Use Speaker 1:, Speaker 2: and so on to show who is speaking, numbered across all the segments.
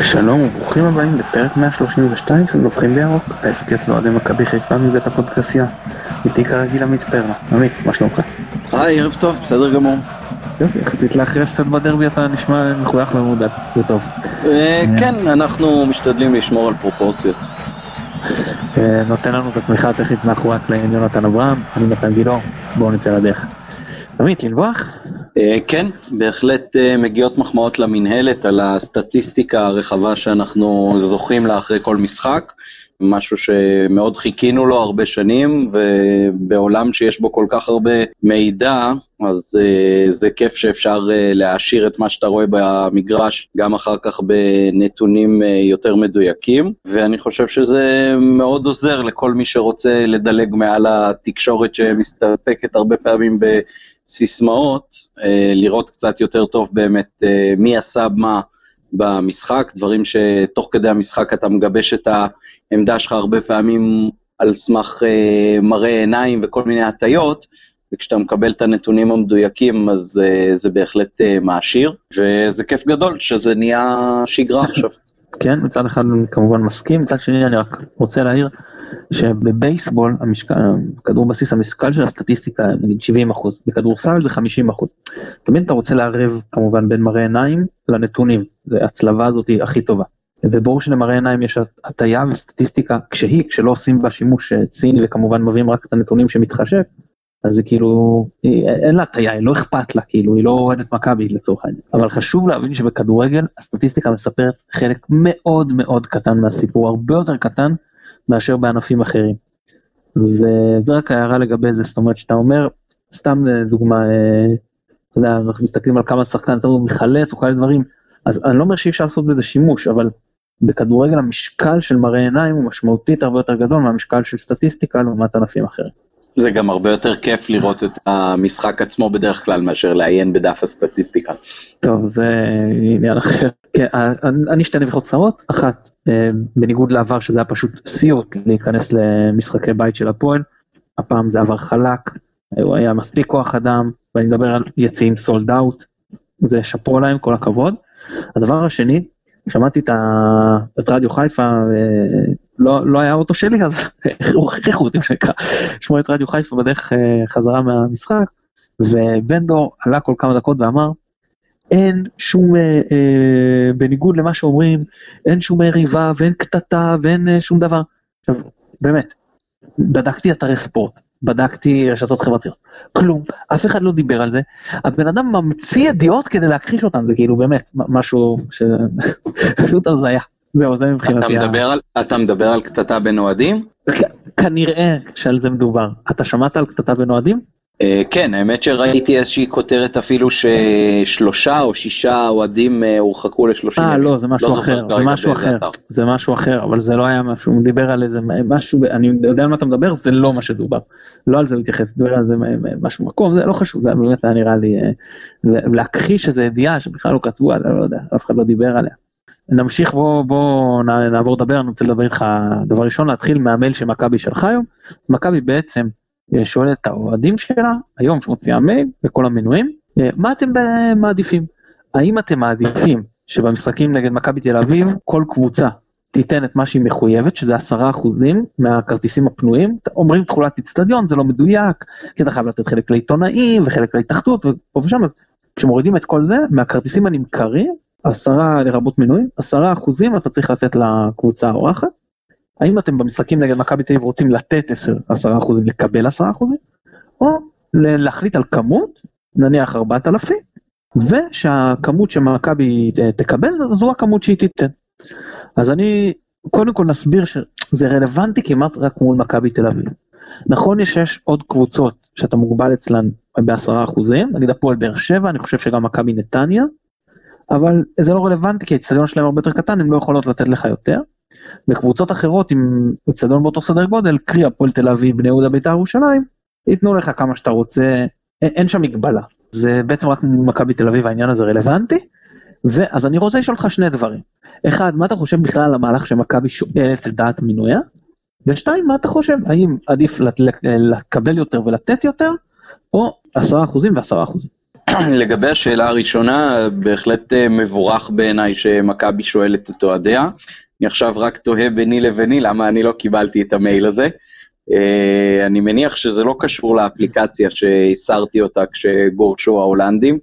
Speaker 1: שלום וברוכים הבאים לפרק 132 של נובחים בירוק, ההסכת לאוהדי מכבי חיפה מבית הפודקסייה. איתי כרגיל עמית פרלה. עמית, מה שלומך?
Speaker 2: היי, ערב טוב, בסדר גמור.
Speaker 1: יופי, יחסית לאחרי הפסד בדרבי אתה נשמע מחוייך ומעודד, זה טוב.
Speaker 2: אה, כן, אנחנו משתדלים לשמור על פרופורציות.
Speaker 1: אה, נותן לנו את התמיכה הטכנית מאחורי הקלעים יונתן אברהם, אני מתן גילאור, בואו נצא לדרך. עמית, לנבוח?
Speaker 2: אה, כן, בהחלט אה, מגיעות מחמאות למינהלת על הסטטיסטיקה הרחבה שאנחנו זוכים לה אחרי כל משחק, משהו שמאוד חיכינו לו הרבה שנים, ובעולם שיש בו כל כך הרבה מידע, אז uh, זה כיף שאפשר להעשיר את מה שאתה רואה במגרש, גם אחר כך בנתונים יותר מדויקים, ואני חושב שזה מאוד עוזר לכל מי שרוצה לדלג מעל התקשורת שמסתפקת הרבה פעמים ב... סיסמאות, אה, לראות קצת יותר טוב באמת אה, מי עשה מה במשחק, דברים שתוך כדי המשחק אתה מגבש את העמדה שלך הרבה פעמים על סמך אה, מראה עיניים וכל מיני הטיות, וכשאתה מקבל את הנתונים המדויקים אז זה בהחלט מעשיר, וזה כיף גדול שזה נהיה שגרה עכשיו.
Speaker 1: כן, מצד אחד אני כמובן מסכים, מצד שני אני רק רוצה להעיר שבבייסבול, כדור בסיס, המשקל של הסטטיסטיקה, נגיד 70 אחוז, בכדורסל זה 50 אחוז. תמיד אתה רוצה לערב כמובן בין מראה עיניים לנתונים, הצלבה הזאת היא הכי טובה. וברור שלמראה עיניים יש הטיה וסטטיסטיקה, כשהיא, כשלא עושים בה שימוש ציני וכמובן מביאים רק את הנתונים שמתחשב, אז זה כאילו, אין לה הטיה, היא לא אכפת לה, כאילו, היא לא אוהדת מכבי לצורך העניין. אבל חשוב להבין שבכדורגל הסטטיסטיקה מספרת חלק מאוד מאוד קטן מהסיפור, הרבה יותר קטן מאשר בענפים אחרים. זה, זה רק הערה לגבי זה, זאת אומרת שאתה אומר, סתם דוגמה, אה, אתה יודע, אנחנו מסתכלים על כמה שחקן, אומר מחלץ או כאלה דברים, אז אני לא אומר שאי אפשר לעשות בזה שימוש, אבל בכדורגל המשקל של מראה עיניים הוא משמעותית הרבה יותר גדול מהמשקל של סטטיסטיקה לעומת ענפים אחרים.
Speaker 2: זה גם הרבה יותר כיף לראות את המשחק עצמו בדרך כלל מאשר לעיין בדף הסטטיסטיקה.
Speaker 1: טוב זה עניין אחר. כן, אני שתי נביחות קצרות, אחת אה, בניגוד לעבר שזה היה פשוט סיוט להיכנס למשחקי בית של הפועל, הפעם זה עבר חלק, היה מספיק כוח אדם, ואני מדבר על יציאים סולד אאוט, זה שאפו להם כל הכבוד. הדבר השני, שמעתי את רדיו חיפה אה, לא, לא היה אוטו שלי אז הכריחו אותי שנקרא לשמוע את רדיו חיפה בדרך אה, חזרה מהמשחק ובן דור עלה כל כמה דקות ואמר אין שום אה, אה, בניגוד למה שאומרים אין שום מריבה ואין קטטה ואין אה, שום דבר. עכשיו באמת בדקתי אתרי ספורט בדקתי רשתות חברתיות כלום אף אחד לא דיבר על זה הבן אדם ממציא ידיעות כדי להכחיש אותם זה כאילו באמת משהו שפשוט הזיה. זהו זה מבחינתי.
Speaker 2: אתה מדבר על, אתה מדבר על קטטה בין אוהדים?
Speaker 1: כנראה שעל זה מדובר. אתה שמעת על קטטה בין אוהדים?
Speaker 2: Uh, כן, האמת שראיתי איזושהי כותרת אפילו ששלושה או שישה אוהדים uh, הורחקו לשלושים
Speaker 1: אה, לא, זה משהו לא אחר, זה משהו אחר, זה משהו אחר, אבל זה לא היה משהו, הוא דיבר על איזה משהו, אני יודע על מה אתה מדבר, זה לא מה שדובר. לא על זה הוא התייחס, דיבר על זה משהו מקום, זה לא חשוב, זה באמת היה נראה לי, uh, להכחיש איזה ידיעה שבכלל לא כתבו עליה, לא יודע, אף אחד לא דיבר עליה. נמשיך בוא בוא נעבור לדבר אני רוצה לדבר איתך. דבר ראשון להתחיל מהמייל שמכבי שלחה היום. אז מכבי בעצם אה, שואלת את האוהדים שלה היום שמוציאה מייל בכל המנויים אה, מה אתם מעדיפים? האם אתם מעדיפים שבמשחקים נגד מכבי תל אביב כל קבוצה תיתן את מה שהיא מחויבת שזה עשרה אחוזים מהכרטיסים הפנויים? אומרים תכולת אצטדיון זה לא מדויק כי אתה חייב לתת חלק לעיתונאים וחלק להתאחדות ופה ושם אז כשמורידים את כל זה מהכרטיסים הנמכרים עשרה לרבות מנויים, עשרה אחוזים אתה צריך לתת לקבוצה האורחת. האם אתם במשחקים נגד מכבי תל אביב רוצים לתת עשרה אחוזים, לקבל עשרה אחוזים, או להחליט על כמות, נניח ארבעת אלפים, ושהכמות שמכבי תקבל זו הכמות שהיא תיתן. אז אני קודם כל נסביר שזה רלוונטי כמעט רק מול מכבי תל אביב. נכון שיש עוד קבוצות שאתה מוגבל אצלן בעשרה אחוזים, נגיד הפועל באר שבע, אני חושב שגם מכבי נתניה, אבל זה לא רלוונטי כי האצטדיון שלהם הרבה יותר קטן, הן לא יכולות לתת לך יותר. בקבוצות אחרות עם אצטדיון באותו סדר גודל, קרי הפועל תל אביב, בני יהודה, בית"ר ירושלים, ייתנו לך כמה שאתה רוצה, אין, שם מגבלה. זה בעצם רק מכבי תל אביב העניין הזה רלוונטי. ואז אני רוצה לשאול אותך שני דברים. אחד, מה אתה חושב בכלל על המהלך שמכבי שואלת את דעת מינויה? ושתיים, מה אתה חושב, האם עדיף לקבל יותר ולתת יותר, או עשרה אחוזים ועשרה אחוזים?
Speaker 2: לגבי השאלה הראשונה, בהחלט מבורך בעיניי שמכבי שואלת את אוהדיה. אני עכשיו רק תוהה ביני לביני למה אני לא קיבלתי את המייל הזה. אני מניח שזה לא קשור לאפליקציה שהסרתי אותה כשגורשו ההולנדים,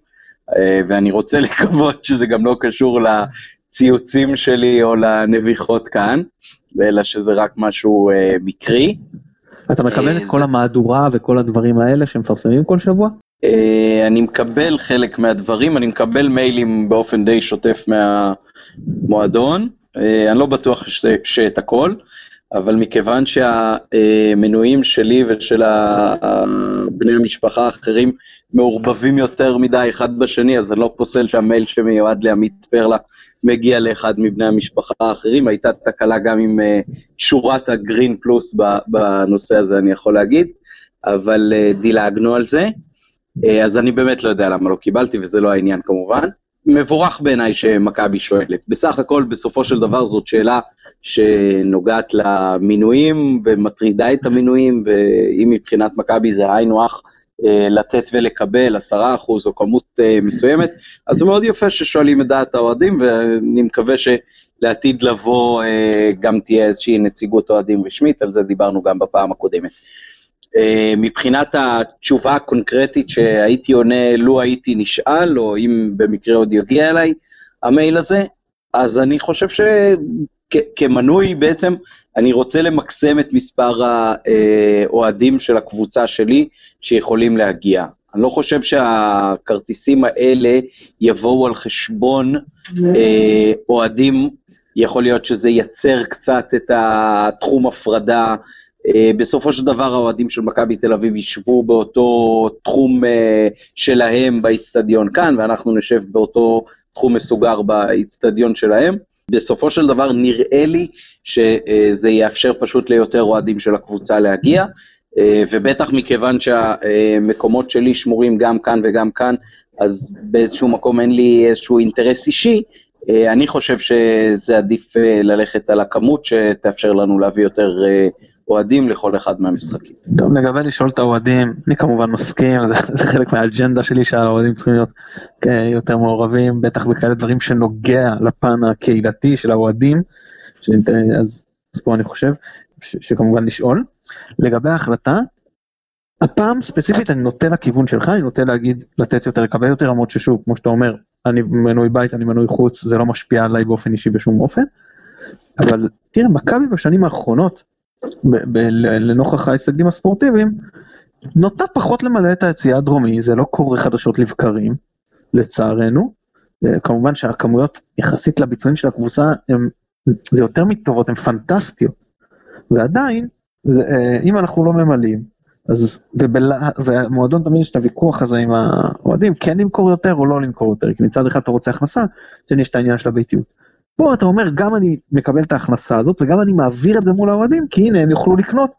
Speaker 2: ואני רוצה לקוות שזה גם לא קשור לציוצים שלי או לנביחות כאן, אלא שזה רק משהו מקרי.
Speaker 1: אתה מקבל את כל המהדורה וכל הדברים האלה שמפרסמים כל שבוע?
Speaker 2: אני מקבל חלק מהדברים, אני מקבל מיילים באופן די שוטף מהמועדון, אני לא בטוח שאת הכל, אבל מכיוון שהמנויים שלי ושל בני המשפחה האחרים מעורבבים יותר מדי אחד בשני, אז אני לא פוסל שהמייל שמיועד לעמית פרלה מגיע לאחד מבני המשפחה האחרים, הייתה תקלה גם עם שורת הגרין פלוס בנושא הזה, אני יכול להגיד, אבל דילגנו על זה. אז אני באמת לא יודע למה לא קיבלתי, וזה לא העניין כמובן. מבורך בעיניי שמכבי שואלת. בסך הכל, בסופו של דבר זאת שאלה שנוגעת למינויים ומטרידה את המינויים, ואם מבחינת מכבי זה היינו הך לתת ולקבל עשרה אחוז או כמות מסוימת, אז זה מאוד יפה ששואלים את דעת האוהדים, ואני מקווה שלעתיד לבוא גם תהיה איזושהי נציגות אוהדים רשמית, על זה דיברנו גם בפעם הקודמת. מבחינת התשובה הקונקרטית שהייתי עונה לו הייתי נשאל, או אם במקרה עוד יגיע אליי המייל הזה, אז אני חושב שכמנוי בעצם, אני רוצה למקסם את מספר האוהדים של הקבוצה שלי שיכולים להגיע. אני לא חושב שהכרטיסים האלה יבואו על חשבון אוהדים, יכול להיות שזה ייצר קצת את התחום הפרדה, בסופו של דבר האוהדים של מכבי תל אביב ישבו באותו תחום שלהם באיצטדיון כאן, ואנחנו נשב באותו תחום מסוגר באיצטדיון שלהם. בסופו של דבר נראה לי שזה יאפשר פשוט ליותר אוהדים של הקבוצה להגיע, ובטח מכיוון שהמקומות שלי שמורים גם כאן וגם כאן, אז באיזשהו מקום אין לי איזשהו אינטרס אישי, אני חושב שזה עדיף ללכת על הכמות שתאפשר לנו להביא יותר אוהדים לכל אחד מהמשחקים.
Speaker 1: טוב, לגבי לשאול את האוהדים, אני כמובן מסכים, זה, זה חלק מהאג'נדה שלי שהאוהדים צריכים להיות יותר מעורבים, בטח בכאלה דברים שנוגע לפן הקהילתי של האוהדים, אז, אז פה אני חושב ש, שכמובן לשאול. לגבי ההחלטה, הפעם ספציפית אני נוטה לכיוון שלך, אני נוטה להגיד לתת יותר, לקבל יותר, למרות ששוב, כמו שאתה אומר, אני מנוי בית, אני מנוי חוץ, זה לא משפיע עליי באופן אישי בשום אופן. אבל תראה, מכבי בשנים האחרונות, לנוכח ההישגים הספורטיביים, נוטה פחות למלא את היציאה הדרומי, זה לא קורה חדשות לבקרים, לצערנו. כמובן שהכמויות יחסית לביצועים של הקבוצה, הם, זה יותר מטובות, הן פנטסטיות. ועדיין, זה, אם אנחנו לא ממלאים, אז, ובלה, והמועדון תמיד יש את הוויכוח הזה עם האוהדים, כן למכור יותר או לא למכור יותר, כי מצד אחד אתה רוצה הכנסה, מצד יש את העניין של הביתיות. פה אתה אומר גם אני מקבל את ההכנסה הזאת וגם אני מעביר את זה מול האוהדים כי הנה הם יוכלו לקנות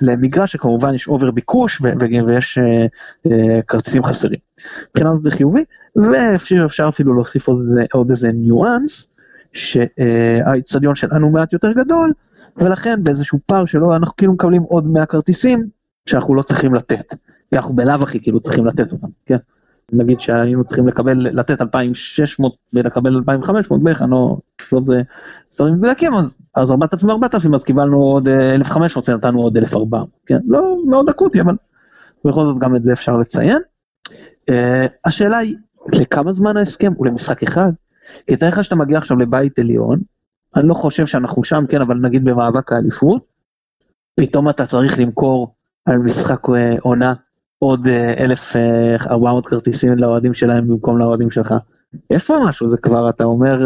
Speaker 1: למגרש שכמובן יש over ביקוש ויש כרטיסים חסרים. מבחינה זאת זה חיובי ואפשר אפילו להוסיף עוד איזה ניואנס שהאיצטדיון שלנו מעט יותר גדול ולכן באיזשהו פער שלא אנחנו כאילו מקבלים עוד 100 כרטיסים שאנחנו לא צריכים לתת כי אנחנו בלאו הכי כאילו צריכים לתת אותם כן. נגיד שהיינו צריכים לקבל, לתת 2,600 ולקבל 2,500 בערך, אני לא, לא סתרים מדויקים, אז, אז 4,000 ו-4,000 אז קיבלנו עוד 1,500 ונתנו עוד 1,400, כן, לא מאוד אקוטי, אבל בכל זאת גם את זה אפשר לציין. Uh, השאלה היא, לכמה זמן ההסכם? הוא למשחק אחד? כי תאר לך שאתה מגיע עכשיו לבית עליון, אני לא חושב שאנחנו שם, כן, אבל נגיד במאבק האליפות, פתאום אתה צריך למכור על משחק עונה עוד 1,400 כרטיסים לאוהדים שלהם במקום לאוהדים שלך. יש פה משהו, זה כבר, אתה אומר,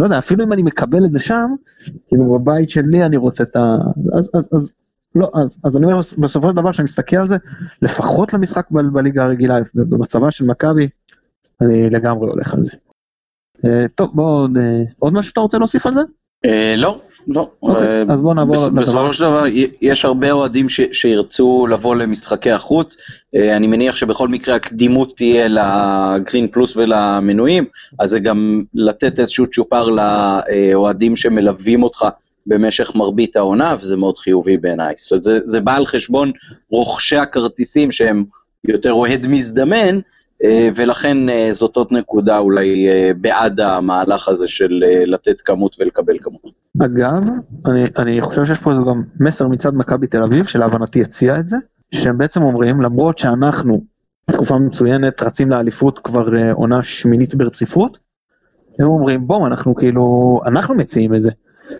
Speaker 1: לא יודע, אפילו אם אני מקבל את זה שם, כאילו בבית שלי אני רוצה את ה... אז, אז, אז, לא, אז, אז אני אומר, בסופו של דבר, כשאני מסתכל על זה, לפחות למשחק ב- בליגה הרגילה, במצבה של מכבי, אני לגמרי הולך על זה. טוב, בוא, עוד משהו שאתה רוצה להוסיף על זה?
Speaker 2: לא, לא.
Speaker 1: אוקיי, אז בוא נעבור
Speaker 2: לדבר. בסופו של דבר יש הרבה אוהדים שירצו לבוא למשחקי החוץ, אני מניח שבכל מקרה הקדימות תהיה לגרין פלוס ולמנויים, אז זה גם לתת איזשהו צ'ופר לאוהדים שמלווים אותך במשך מרבית העונה, וזה מאוד חיובי בעיניי. זאת אומרת, זה, זה בא על חשבון רוכשי הכרטיסים שהם יותר אוהד מזדמן, ולכן זאת עוד נקודה אולי בעד המהלך הזה של לתת כמות ולקבל כמות.
Speaker 1: אגב, אני, אני חושב שיש פה גם מסר מצד מכבי תל אביב, שלהבנתי הציע את זה, שהם בעצם אומרים, למרות שאנחנו תקופה מצוינת, רצים לאליפות כבר אה, עונה שמינית ברציפות, הם אומרים בואו אנחנו כאילו, אנחנו מציעים את זה.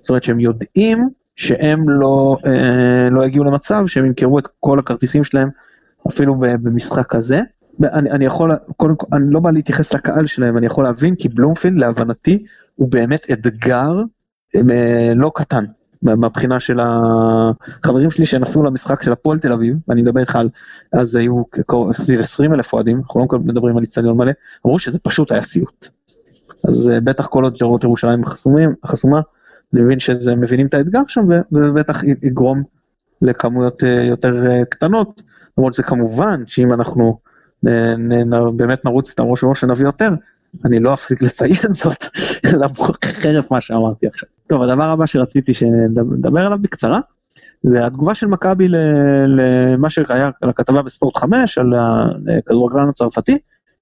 Speaker 1: זאת אומרת שהם יודעים שהם לא, אה, לא יגיעו למצב שהם ימכרו את כל הכרטיסים שלהם אפילו במשחק כזה. אני, אני יכול, קודם כל, אני לא בא להתייחס לקהל שלהם, אני יכול להבין כי בלומפילד להבנתי הוא באמת אתגר אה, לא קטן. מהבחינה של החברים שלי שנסעו למשחק של הפועל תל אביב, ואני מדבר איתך על, אז היו סביב 20 אלף אוהדים, אנחנו לא מדברים על איצטדיון מלא, אמרו שזה פשוט היה סיוט. אז אה, בטח כל עוד ג'רות ירושלים חסומים, חסומה, אני מבין שזה מבינים את האתגר שם, וזה בטח יגרום לכמויות אה, יותר קטנות, למרות שזה כמובן שאם אנחנו באמת נרוץ איתם ראש בראש שנביא יותר, אני לא אפסיק לציין זאת, חרף מה שאמרתי עכשיו. טוב, הדבר הבא שרציתי שנדבר עליו בקצרה, זה התגובה של מכבי למה שהיה, לכתבה בספורט 5 על הכדורגלן הצרפתי.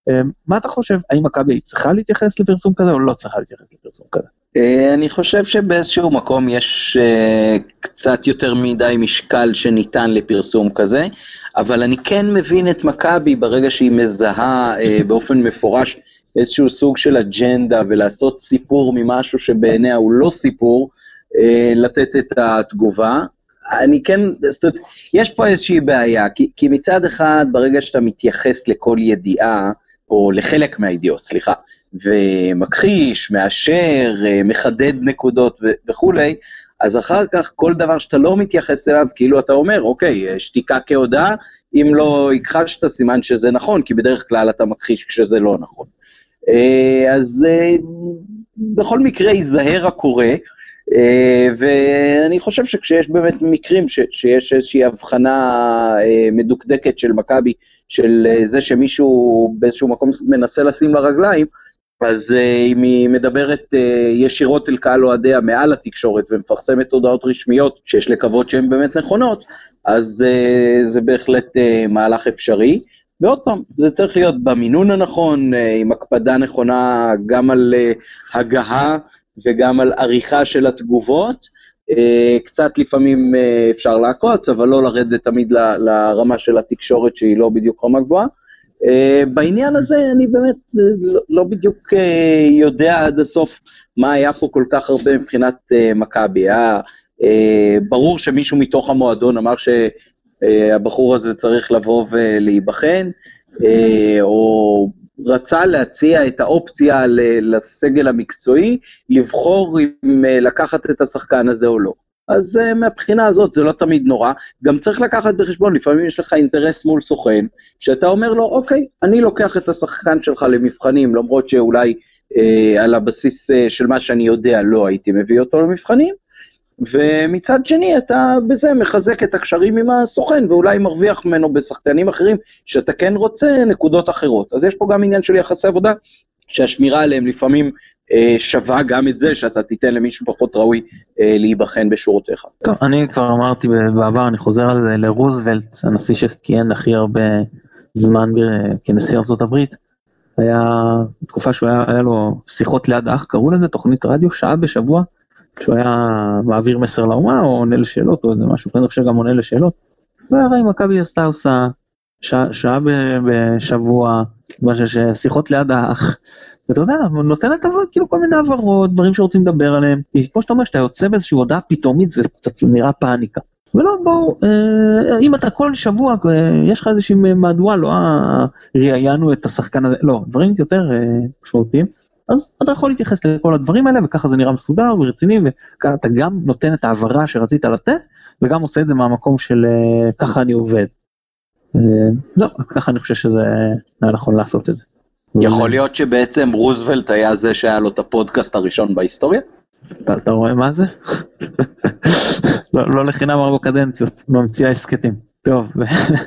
Speaker 1: אה, מה אתה חושב, האם מכבי צריכה להתייחס לפרסום כזה או לא צריכה להתייחס לפרסום כזה?
Speaker 2: אה, אני חושב שבאיזשהו מקום יש אה, קצת יותר מדי משקל שניתן לפרסום כזה, אבל אני כן מבין את מכבי ברגע שהיא מזהה באופן מפורש איזשהו סוג של אג'נדה ולעשות סיפור ממשהו שבעיניה הוא לא סיפור, אה, לתת את התגובה. אני כן, זאת אומרת, יש פה איזושהי בעיה, כי, כי מצד אחד, ברגע שאתה מתייחס לכל ידיעה, או לחלק מהידיעות, סליחה, ומכחיש, מאשר, אה, מחדד נקודות ו- וכולי, אז אחר כך כל דבר שאתה לא מתייחס אליו, כאילו אתה אומר, אוקיי, שתיקה כהודעה, אם לא הכחשת, סימן שזה נכון, כי בדרך כלל אתה מכחיש כשזה לא נכון. אה, אז אה, בכל מקרה ייזהר הקורא, אה, ואני חושב שכשיש באמת מקרים ש, שיש איזושהי הבחנה מדוקדקת של מכבי, של זה שמישהו באיזשהו מקום מנסה לשים לה רגליים, אז אם היא מדברת ישירות אל קהל אוהדיה מעל התקשורת ומפרסמת הודעות רשמיות שיש לקוות שהן באמת נכונות, אז זה בהחלט מהלך אפשרי. ועוד פעם, זה צריך להיות במינון הנכון, אה, עם הקפדה נכונה גם על אה, הגהה וגם על עריכה של התגובות. אה, קצת לפעמים אפשר לעקוץ, אבל לא לרדת תמיד לרמה של התקשורת שהיא לא בדיוק רמה גבוהה. בעניין הזה אני באמת לא, לא בדיוק יודע עד הסוף מה היה פה כל כך הרבה מבחינת מכבי. היה ברור שמישהו מתוך המועדון אמר ש... אה, הבחור הזה צריך לבוא ולהיבחן, אה, או רצה להציע את האופציה לסגל המקצועי, לבחור אם אה, לקחת את השחקן הזה או לא. אז מהבחינה הזאת זה לא תמיד נורא, גם צריך לקחת בחשבון, לפעמים יש לך אינטרס מול סוכן, שאתה אומר לו, אוקיי, אני לוקח את השחקן שלך למבחנים, למרות שאולי אה, על הבסיס אה, של מה שאני יודע לא הייתי מביא אותו למבחנים, ומצד שני אתה בזה מחזק את הקשרים עם הסוכן ואולי מרוויח ממנו בשחקנים אחרים שאתה כן רוצה נקודות אחרות. אז יש פה גם עניין של יחסי עבודה שהשמירה עליהם לפעמים שווה גם את זה שאתה תיתן למישהו פחות ראוי אה, להיבחן בשורותיך.
Speaker 1: טוב, אני כבר אמרתי בעבר, אני חוזר על זה לרוזוולט, הנשיא שכיהן הכי הרבה זמן כנשיא ארצות הברית. היה תקופה שהוא היה, היה לו שיחות ליד אח, קראו לזה תוכנית רדיו, שעה בשבוע. כשהוא היה מעביר מסר לאומה או עונה לשאלות או איזה משהו, אני חושב גם עונה לשאלות. והרי מכבי עשתה עושה שעה בשבוע, שיחות ליד האח. ואתה יודע, נותנת אבל כאילו כל מיני הבהרות, דברים שרוצים לדבר עליהם. כמו שאתה אומר, שאתה יוצא באיזושהי הודעה פתאומית, זה קצת נראה פאניקה. ולא, בואו, אה, אם אתה כל שבוע, אה, יש לך איזושהי מהדורה, לא אה, ראיינו את השחקן הזה, לא, דברים יותר אה, משמעותיים. אז אתה יכול להתייחס לכל הדברים האלה וככה זה נראה מסודר ורציני ואתה גם נותן את ההעברה שרצית לתת וגם עושה את זה מהמקום של אה, ככה אני עובד. אה, לא, ככה אני חושב שזה היה נכון לעשות את זה.
Speaker 2: יכול להיות שבעצם רוזוולט היה זה שהיה לו את הפודקאסט הראשון בהיסטוריה?
Speaker 1: אתה, אתה רואה מה זה? לא, לא לחינם ארבע קדנציות, ממציא ההסכתים. טוב,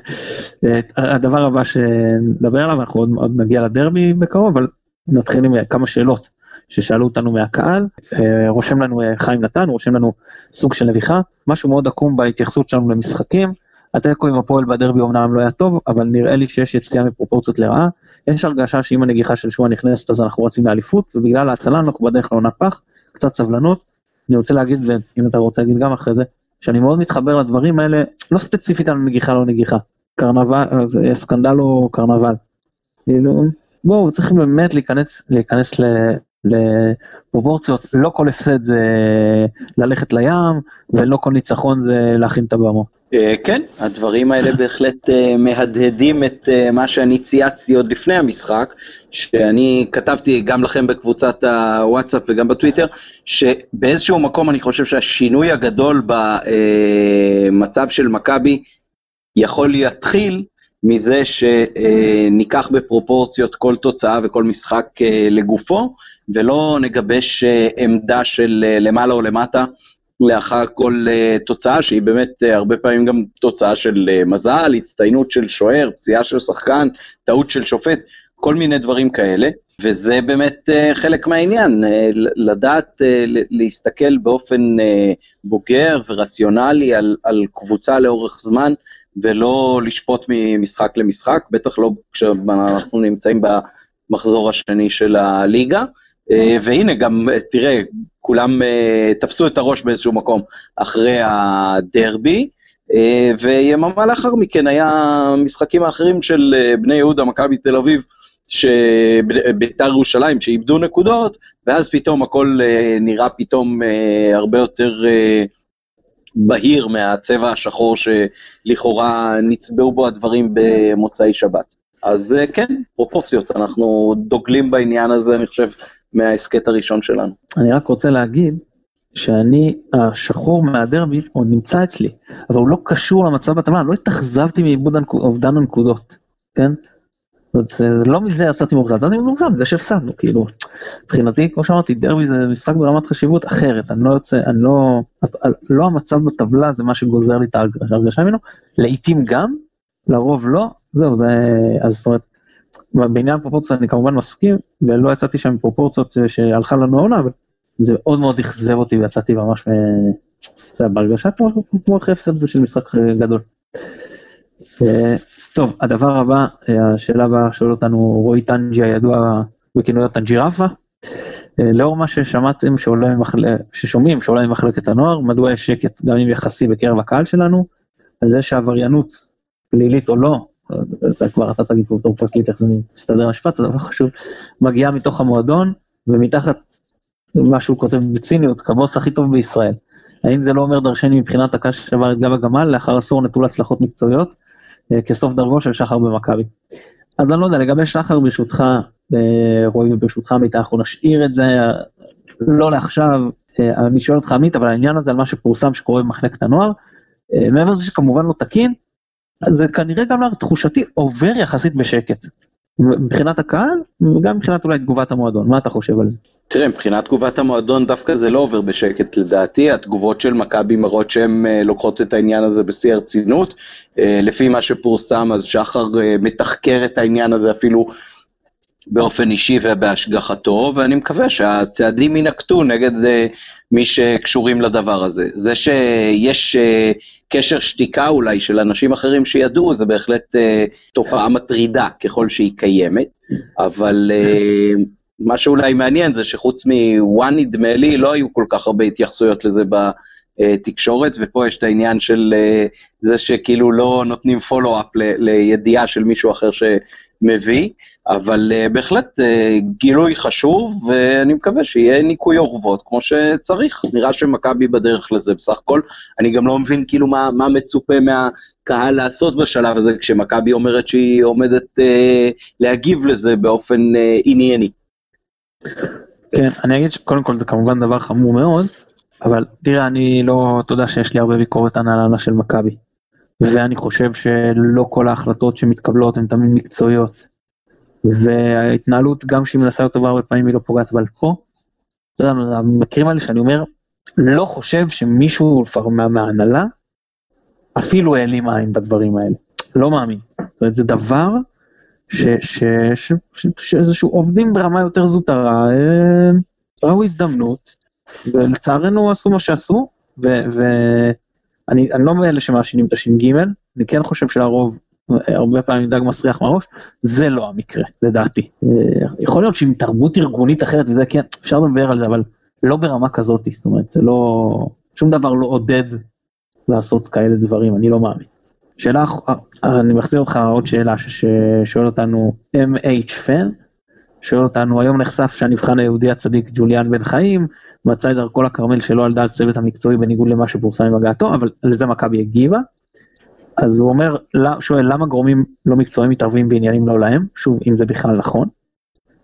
Speaker 1: אה, הדבר הבא שנדבר עליו, אנחנו עוד, עוד נגיע לדרבי בקרוב, אבל נתחיל עם כמה שאלות ששאלו אותנו מהקהל. אה, רושם לנו אה, חיים נתן, רושם לנו סוג של נביחה, משהו מאוד עקום בהתייחסות שלנו למשחקים. התיקו עם הפועל בדרבי אומנם לא היה טוב, אבל נראה לי שיש יציאה מפרופורציות לרעה. יש הרגשה שאם הנגיחה של שואה נכנסת אז אנחנו רוצים לאליפות, ובגלל ההצלה אנחנו בדרך לעונה פח, קצת סבלנות. אני רוצה להגיד, ואם אתה רוצה להגיד גם אחרי זה, שאני מאוד מתחבר לדברים האלה, לא ספציפית על נגיחה לא נגיחה. קרנבל, סקנדל או קרנבל. כאילו, בואו, צריך באמת להיכנס, להיכנס לפרופורציות, לא כל הפסד זה ללכת לים, ולא כל ניצחון זה להכין את הבמה.
Speaker 2: אה, כן, הדברים האלה בהחלט אה, מהדהדים את אה, מה שאני צייצתי עוד לפני המשחק, שאני כתבתי גם לכם בקבוצת הוואטסאפ וגם בטוויטר, שבאיזשהו מקום אני חושב שהשינוי הגדול במצב של מכבי יכול להתחיל מזה שניקח בפרופורציות כל תוצאה וכל משחק לגופו, ולא נגבש עמדה של למעלה או למטה. לאחר כל uh, תוצאה, שהיא באמת הרבה פעמים גם תוצאה של מזל, הצטיינות של שוער, פציעה של שחקן, טעות של שופט, כל מיני דברים כאלה, וזה באמת חלק מהעניין, לדעת להסתכל באופן בוגר ורציונלי על, על קבוצה לאורך זמן, ולא לשפוט ממשחק למשחק, בטח לא כשאנחנו נמצאים במחזור השני של הליגה. אה, והנה גם, אה, תראה, כולם אה, תפסו את הראש באיזשהו מקום אחרי הדרבי, ויממה לאחר מכן היה משחקים האחרים של בני יהודה, מכבי תל אביב, שביתר ירושלים שאיבדו נקודות, ואז פתאום הכל נראה פתאום הרבה יותר בהיר מהצבע השחור שלכאורה נצבעו בו הדברים במוצאי שבת. אז כן, פרופורציות, אנחנו דוגלים בעניין הזה, אני חושב, מההסכת הראשון שלנו.
Speaker 1: אני רק רוצה להגיד שאני, השחור מהדרבי עוד נמצא אצלי, אבל הוא לא קשור למצב בטבלה, לא התאכזבתי מאיבוד אובדן הנקודות, כן? זה, לא מזה יצאתי מאוכזב, יצאתי מאוכזב מזה שהפסדנו, כאילו, מבחינתי, כמו שאמרתי, דרבי זה משחק ברמת חשיבות אחרת, אני לא יוצא, אני לא, לא המצב בטבלה זה מה שגוזר לי את ההרגשה ממנו, לעיתים גם, לרוב לא, זהו, זה, אז זאת אומרת, בעניין פרופורציות אני כמובן מסכים, ולא יצאתי שם פרופורציות שהלכה לנו העונה, אבל זה מאוד מאוד אכזב אותי ויצאתי ממש בהרגשה כמו אחרי הפסד של משחק גדול. אה, טוב, הדבר הבא, השאלה הבאה שואל אותנו רועי טנג'י הידוע בכינויו טנג'ירפה. אה, לאור מה ששמעתם שעולה ממחלקת, ששומעים שעולה ממחלקת הנוער, מדוע יש שקט גם אם יחסי בקרב הקהל שלנו, על זה שעבריינות פלילית או לא, אתה כבר אתה תגיד פה בתור פרקליט איך זה מסתדר המשפט, זה לא חשוב, מגיעה מתוך המועדון ומתחת מה שהוא כותב בציניות, כבוס הכי טוב בישראל. האם זה לא אומר דרשני מבחינת הקש ששבר את גב הגמל לאחר עשור נטול הצלחות מקצועיות, אה, כסוף דרגו של שחר במכבי. אז אני לא יודע, לגבי שחר ברשותך, אה, רועי ברשותך עמית, אנחנו נשאיר את זה לא לעכשיו, אה, אני שואל אותך עמית, אבל העניין הזה על מה שפורסם שקורה במחלקת הנוער, מעבר לזה שכמובן לא תקין, זה כנראה גם לתחושתי עובר יחסית בשקט. מבחינת הקהל וגם מבחינת אולי תגובת המועדון, מה אתה חושב על זה?
Speaker 2: תראה, מבחינת תגובת המועדון דווקא זה לא עובר בשקט לדעתי, התגובות של מכבי מראות שהן uh, לוקחות את העניין הזה בשיא הרצינות. Uh, לפי מה שפורסם אז שחר uh, מתחקר את העניין הזה אפילו באופן אישי ובהשגחתו, ואני מקווה שהצעדים יינקטו נגד uh, מי שקשורים לדבר הזה. זה שיש uh, קשר שתיקה אולי של אנשים אחרים שידעו, זה בהחלט uh, תופעה מטרידה ככל שהיא קיימת, אבל מה שאולי מעניין זה שחוץ מוואן נדמה לי, לא היו כל כך הרבה התייחסויות לזה בתקשורת, ופה יש את העניין של זה שכאילו לא נותנים פולו-אפ לידיעה של מישהו אחר שמביא. אבל uh, בהחלט uh, גילוי חשוב, ואני מקווה שיהיה ניקוי אורוות כמו שצריך. נראה שמכבי בדרך לזה בסך הכל. אני גם לא מבין כאילו מה, מה מצופה מהקהל לעשות בשלב הזה, כשמכבי אומרת שהיא עומדת uh, להגיב לזה באופן uh, ענייני.
Speaker 1: כן, אני אגיד שקודם כל זה כמובן דבר חמור מאוד, אבל תראה, אני לא, יודע שיש לי הרבה ביקורת על הנהלה של מכבי. ואני חושב שלא כל ההחלטות שמתקבלות הן תמיד מקצועיות. וההתנהלות גם שהיא מנסה יותר הרבה פעמים היא לא פוגעת אבל פה. אתה יודע, המקרים האלה שאני אומר לא חושב שמישהו מההנהלה אפילו העלים עין בדברים האלה לא מאמין. זאת אומרת זה דבר שאיזשהו עובדים ברמה יותר זוטרה ראו הזדמנות ולצערנו עשו מה שעשו ו, אני, אני לא מאלה שמאשינים את הש"ג, אני כן חושב שלרוב הרבה פעמים דג מסריח מהראש, זה לא המקרה, לדעתי. יכול להיות שעם תרבות ארגונית אחרת וזה כן, אפשר לדבר על זה, אבל לא ברמה כזאת, זאת אומרת, זה לא, שום דבר לא עודד לעשות כאלה דברים, אני לא מאמין. שאלה, אני מחזיר אותך עוד שאלה ששואל אותנו MH פן, שואל אותנו, היום נחשף שהנבחן היהודי הצדיק ג'וליאן בן חיים, מצא את דרכו לכרמל שלא על דעת צוות המקצועי בניגוד למה שפורסם עם הגעתו, אבל לזה מכבי הגיבה. אז הוא אומר, שואל למה גורמים לא מקצועיים מתערבים בעניינים לא להם, שוב, אם זה בכלל נכון.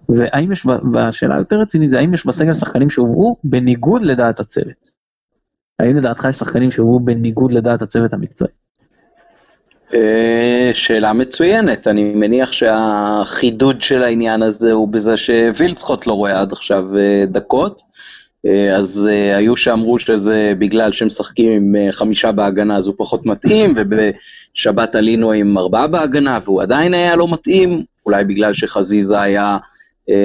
Speaker 1: והאם יש, והשאלה היותר רצינית זה האם יש בסגל שחקנים שהובאו בניגוד לדעת הצוות. האם לדעתך יש שחקנים שהובאו בניגוד לדעת הצוות המקצועי?
Speaker 2: אה, שאלה מצוינת, אני מניח שהחידוד של העניין הזה הוא בזה שווילצחוט לא רואה עד עכשיו אה, דקות, אז היו שאמרו שזה בגלל שהם משחקים עם חמישה בהגנה אז הוא פחות מתאים, ובשבת עלינו עם ארבעה בהגנה והוא עדיין היה לא מתאים, אולי בגלל שחזיזה היה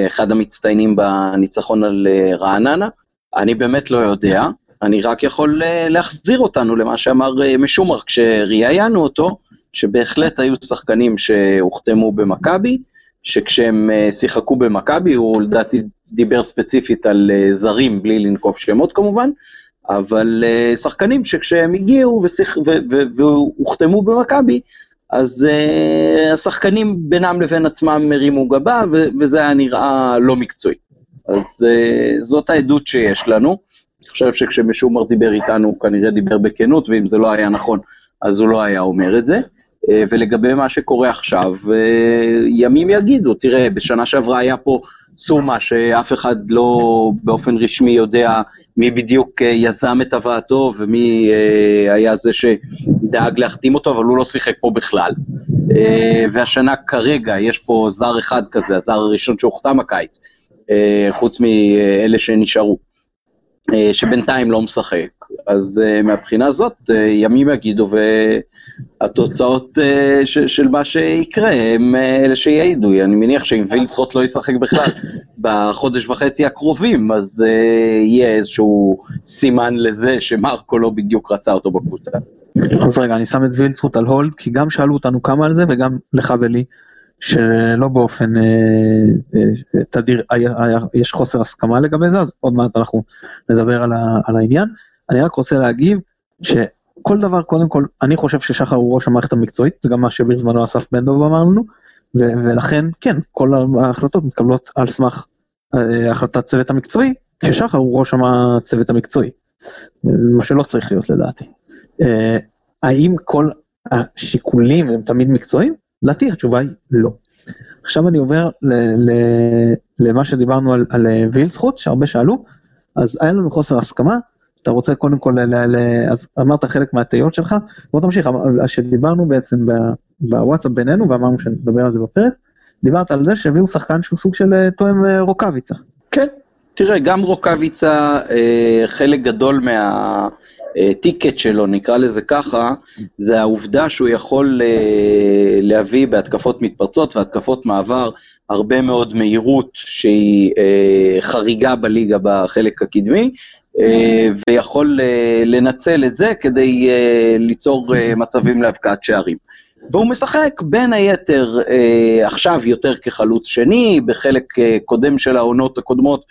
Speaker 2: אחד המצטיינים בניצחון על רעננה, אני באמת לא יודע, אני רק יכול להחזיר אותנו למה שאמר משומר כשראיינו אותו, שבהחלט היו שחקנים שהוחתמו במכבי, שכשהם אה, שיחקו במכבי, הוא לדעתי דיבר ספציפית על אה, זרים, בלי לנקוב שמות כמובן, אבל אה, שחקנים שכשהם הגיעו והוחתמו במכבי, אז uh, השחקנים בינם לבין עצמם הרימו גבה, וזה היה נראה לא מקצועי. אז uh, זאת העדות שיש לנו. אני חושב שכשמשומר דיבר איתנו, הוא כנראה דיבר בכנות, ואם זה לא היה נכון, אז הוא לא היה אומר את זה. אה, ולגבי מה שקורה עכשיו, אה, ימים יגידו, תראה, בשנה שעברה היה פה סומה שאף אחד לא באופן רשמי יודע מי בדיוק אה, יזם את הבאתו ומי היה זה שדאג להחתים אותו, אבל הוא לא שיחק פה בכלל. והשנה כרגע יש פה זר אחד כזה, הזר הראשון שהוחתם הקיץ, חוץ מאלה שנשארו, שבינתיים לא משחק. אז מהבחינה הזאת, ימים יגידו ו... התוצאות uh, ש, של מה שיקרה הם uh, אלה שיעידו. אני מניח שאם וילצרוט לא ישחק בכלל בחודש וחצי הקרובים, אז uh, יהיה איזשהו סימן לזה שמרקו לא בדיוק רצה אותו בקבוצה.
Speaker 1: אז רגע, אני שם את וילצרוט על הולד, כי גם שאלו אותנו כמה על זה וגם לך ולי, שלא באופן אה, אה, תדיר, היה, היה, יש חוסר הסכמה לגבי זה, אז עוד מעט אנחנו נדבר על, ה, על העניין. אני רק רוצה להגיב, ש... כל דבר קודם כל אני חושב ששחר הוא ראש המערכת המקצועית זה גם מה שבזמנו אסף בן דב אמר לנו ו- ולכן כן כל ההחלטות מתקבלות על סמך אה, החלטת צוות המקצועי כששחר הוא ראש הצוות המקצועי מה שלא צריך להיות לדעתי. אה, האם כל השיקולים הם תמיד מקצועיים? לדעתי התשובה היא לא. עכשיו אני עובר ל- ל- למה שדיברנו על, על וילצחוט שהרבה שאלו אז היה לנו חוסר הסכמה אתה רוצה קודם כל, ל, ל, אז אמרת חלק מהתהיות שלך, בוא תמשיך, שדיברנו בעצם בוואטסאפ בינינו ואמרנו שנדבר על זה בפרק, דיברת על זה שהביאו שחקן שהוא סוג של אה, תואם אה, רוקאביצה.
Speaker 2: כן, תראה, גם רוקאביצה, אה, חלק גדול מהטיקט שלו, נקרא לזה ככה, זה העובדה שהוא יכול להביא בהתקפות מתפרצות והתקפות מעבר הרבה מאוד מהירות שהיא חריגה בליגה בחלק הקדמי, אה, ויכול אה, לנצל את זה כדי אה, ליצור מצבים להבקעת שערים. והוא משחק בין היתר עכשיו יותר כחלוץ שני, בחלק קודם של העונות הקודמות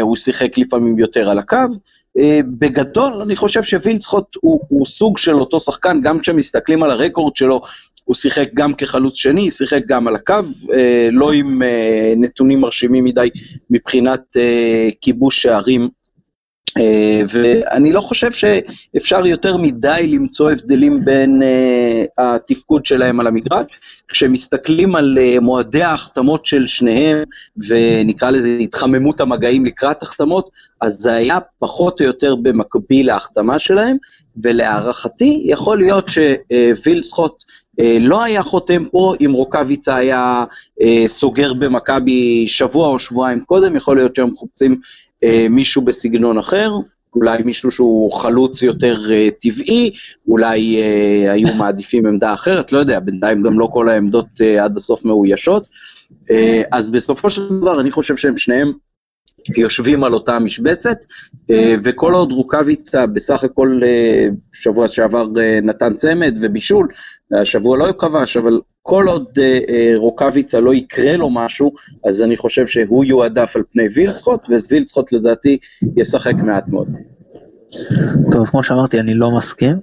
Speaker 2: הוא שיחק לפעמים יותר על הקו. בגדול, אני חושב שווילצחוט הוא, הוא סוג של אותו שחקן, גם כשמסתכלים על הרקורד שלו, הוא שיחק גם כחלוץ שני, שיחק גם על הקו, לא עם נתונים מרשימים מדי מבחינת כיבוש שערים אה, ואני לא חושב שאפשר יותר מדי למצוא הבדלים בין uh, התפקוד שלהם על המגרש. כשמסתכלים על uh, מועדי ההחתמות של שניהם, ונקרא לזה התחממות המגעים לקראת החתמות, אז זה היה פחות או יותר במקביל להחתמה שלהם, ולהערכתי יכול להיות שווילסחוט uh, לא היה חותם פה אם רוקאביצה היה סוגר במכבי שבוע או שבועיים קודם, יכול להיות שהם חופצים אה, מישהו בסגנון אחר, אולי מישהו שהוא חלוץ יותר אה, טבעי, אולי אה, היו מעדיפים עמדה אחרת, לא יודע, בינתיים גם לא כל העמדות עד הסוף מאוישות. אז בסופו של דבר אני חושב שהם שניהם יושבים על אותה משבצת, וכל עוד רוקאביצה בסך הכל שבוע שעבר נתן צמד ובישול, השבוע לא כבש, אבל כל עוד רוקאביצה לא יקרה לו משהו, אז אני חושב שהוא יועדף על פני וילצחוט, ווילצחוט לדעתי ישחק מעט מאוד.
Speaker 1: טוב, כמו שאמרתי, אני לא מסכים.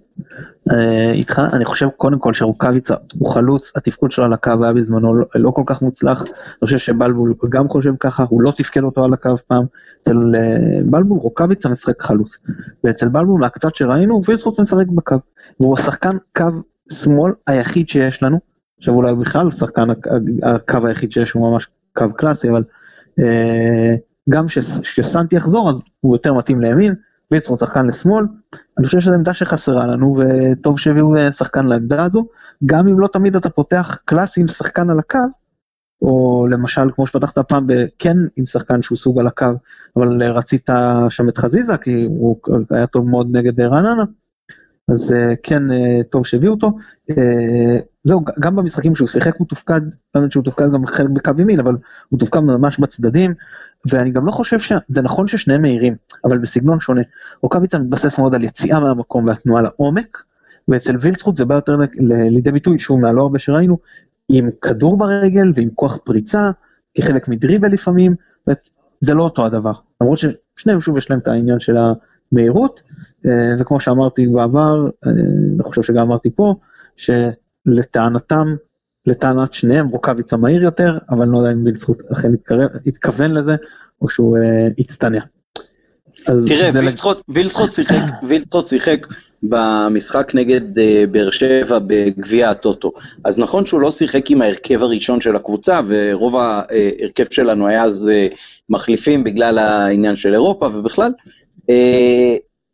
Speaker 1: אה, איתך, אני חושב קודם כל שרוקאביצה הוא חלוץ, התפקוד שלו על הקו היה בזמנו לא, לא כל כך מוצלח, אני חושב שבלבול גם חושב ככה, הוא לא תפקד אותו על הקו פעם, אצל אה, בלבול רוקאביצה משחק חלוץ, ואצל בלבול מהקצת שראינו, וילסחוט משחק בקו, והוא השחקן קו שמאל היחיד שיש לנו, עכשיו אולי בכלל שחקן הקו היחיד שיש הוא ממש קו קלאסי, אבל אה, גם כשסנטי יחזור אז הוא יותר מתאים לימין, ויצחון שחקן לשמאל, אני חושב שזו עמדה שחסרה לנו וטוב שהביאו אה, שחקן לעמדה הזו, גם אם לא תמיד אתה פותח קלאסי עם שחקן על הקו, או למשל כמו שפתחת פעם כן עם שחקן שהוא סוג על הקו, אבל אה, רצית שם את חזיזה כי הוא היה טוב מאוד נגד אה, רעננה, אז כן טוב שהביאו אותו. זהו, גם במשחקים שהוא שיחק הוא תופקד, באמת שהוא תופקד גם חלק בקו ימין, אבל הוא תופקד ממש בצדדים, ואני גם לא חושב שזה נכון ששניהם מהירים, אבל בסגנון שונה. רוקאביצה מתבסס מאוד על יציאה מהמקום והתנועה לעומק, ואצל וילצחוט זה בא יותר לידי ביטוי שהוא מהלא הרבה שראינו, עם כדור ברגל ועם כוח פריצה, כחלק מדריבל לפעמים, זה לא אותו הדבר. למרות ששניהם שוב יש להם את העניין של המהירות, אה, וכמו שאמרתי בעבר, אה, אני חושב שגם אמרתי פה, שלטענתם לטענת שניהם רוקאביצה מהיר יותר, אבל לא יודע אם בזכות אכן התכוון לזה, או שהוא אה, הצטנע.
Speaker 2: תראה, וילצחוט שיחק, במשחק נגד באר שבע בגביע הטוטו. אז נכון שהוא לא שיחק עם ההרכב הראשון של הקבוצה, ורוב ההרכב שלנו היה אז מחליפים בגלל העניין של אירופה ובכלל,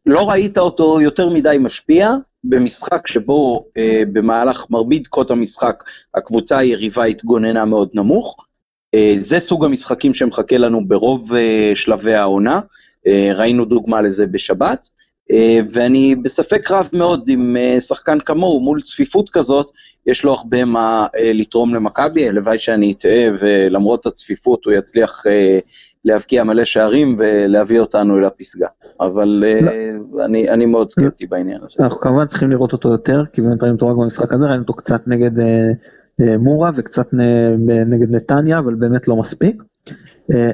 Speaker 2: לא ראית אותו יותר מדי משפיע, במשחק שבו אה, במהלך מרבית דקות המשחק הקבוצה היריבה התגוננה מאוד נמוך. אה, זה סוג המשחקים שמחכה לנו ברוב אה, שלבי העונה, אה, ראינו דוגמה לזה בשבת, אה, ואני בספק רב מאוד אם אה, שחקן כמוהו מול צפיפות כזאת, יש לו הרבה מה אה, לתרום למכבי, הלוואי שאני אטעה ולמרות הצפיפות הוא יצליח אה, להבקיע מלא שערים ולהביא אותנו אל הפסגה. אבל לא. uh, אני, אני מאוד סקפטי בעניין הזה.
Speaker 1: אנחנו כמובן צריכים לראות אותו יותר, כי באמת ראינו אותו רק במשחק הזה, ראינו אותו קצת נגד uh, uh, מורה וקצת נגד נתניה, אבל באמת לא מספיק.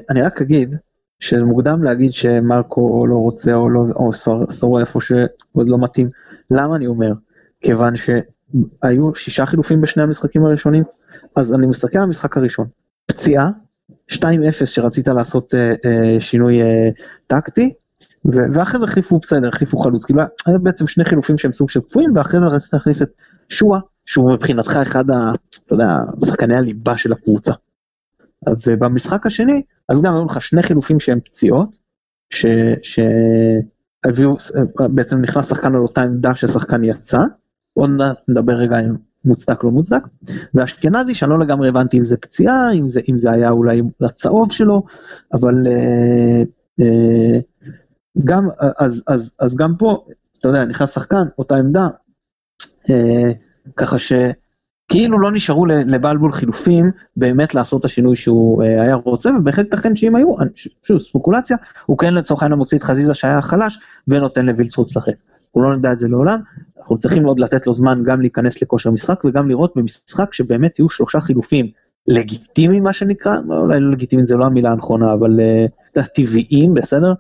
Speaker 1: אני רק אגיד שזה מוקדם להגיד שמרקו לא רוצה או, לא, או סורו איפה שעוד לא מתאים. למה אני אומר? כיוון שהיו שישה חילופים בשני המשחקים הראשונים, אז אני מסתכל על המשחק הראשון. פציעה 2-0 שרצית לעשות uh, uh, שינוי uh, טקטי, ואחרי זה החליפו בסדר, החליפו חלוץ, כאילו היה בעצם שני חילופים שהם סוג של קפואים, ואחרי זה רצית להכניס את שואה, שהוא מבחינתך אחד ה... אתה יודע, שחקני הליבה של הקבוצה. ובמשחק השני, אז גם היו לך שני חילופים שהם פציעות, שהביאו, בעצם נכנס שחקן על אותה עמדה ששחקן יצא, עוד נדבר רגע אם מוצדק לא מוצדק, ואשכנזי שאני לא לגמרי הבנתי אם זה פציעה, אם זה, אם זה היה אולי הצהוב שלו, אבל אה, אה, גם, אז, אז, אז גם פה, אתה יודע, נכנס שחקן, אותה עמדה, אה, ככה שכאילו לא נשארו לבלבול חילופים באמת לעשות את השינוי שהוא אה, היה רוצה, ובהחלט ייתכן שאם היו, שוב, ספקולציה, הוא כן לצורך העניין מוציא את חזיזה שהיה חלש, ונותן לווילצחוט לשחק. הוא לא נדע את זה לעולם, אנחנו צריכים עוד לתת לו זמן גם להיכנס לכושר משחק וגם לראות במשחק שבאמת יהיו שלושה חילופים. לגיטימיים מה שנקרא, אולי לא לגיטימיים זה לא המילה הנכונה, אבל uh, טבעיים, בסדר?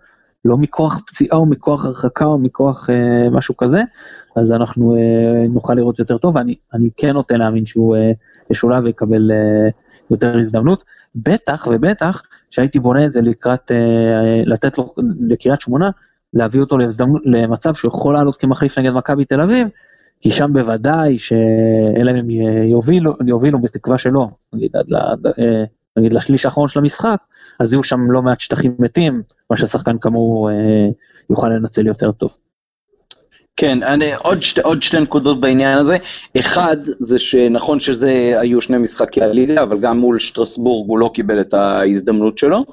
Speaker 1: לא מכוח פציעה או מכוח הרחקה או מכוח uh, משהו כזה, אז אנחנו uh, נוכל לראות יותר טוב, ואני כן נוטה להאמין שהוא uh, ישולב ויקבל uh, יותר הזדמנות, בטח ובטח שהייתי בונה את זה לקראת, uh, לתת לו לקריית שמונה, להביא אותו להזדמנות, למצב שהוא יכול לעלות כמחליף נגד מכבי תל אביב, כי שם בוודאי שאלה הם יובילו, יובילו בתקווה שלא, נגיד, עד, עד, נגיד לשליש האחרון של המשחק, אז יהיו שם לא מעט שטחים מתים, מה ששחקן כמוהו אה, יוכל לנצל יותר טוב.
Speaker 2: כן, אני, עוד, שתי, עוד שתי נקודות בעניין הזה. אחד, זה שנכון שזה היו שני משחקי הליגה, אבל גם מול שטרסבורג הוא לא קיבל את ההזדמנות שלו.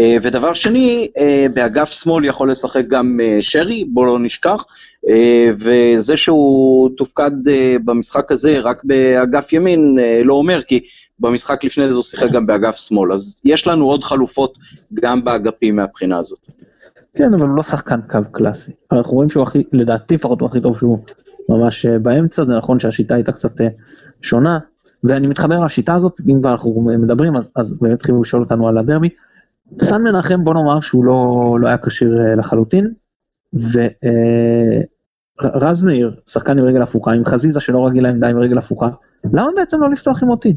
Speaker 2: ודבר שני, באגף שמאל יכול לשחק גם שרי, בוא לא נשכח, וזה שהוא תופקד במשחק הזה רק באגף ימין לא אומר, כי במשחק לפני זה הוא שיחק גם באגף שמאל, אז יש לנו עוד חלופות גם באגפים מהבחינה הזאת.
Speaker 1: כן, אבל הוא לא שחקן קו קלאסי. אנחנו רואים שהוא הכי, לדעתי לפחות הוא הכי טוב שהוא ממש אה, באמצע, זה נכון שהשיטה הייתה קצת אה, שונה, ואני מתחבר לשיטה הזאת, אם כבר אנחנו מדברים, אז, אז באמת התחילו לשאול אותנו על הדרבי. סן מנחם בוא נאמר שהוא לא, לא היה כשיר אה, לחלוטין, ורז מאיר, שחקן עם רגל הפוכה, עם חזיזה שלא רגיל לעמדה עם רגל הפוכה, למה בעצם לא לפתוח עם אותי?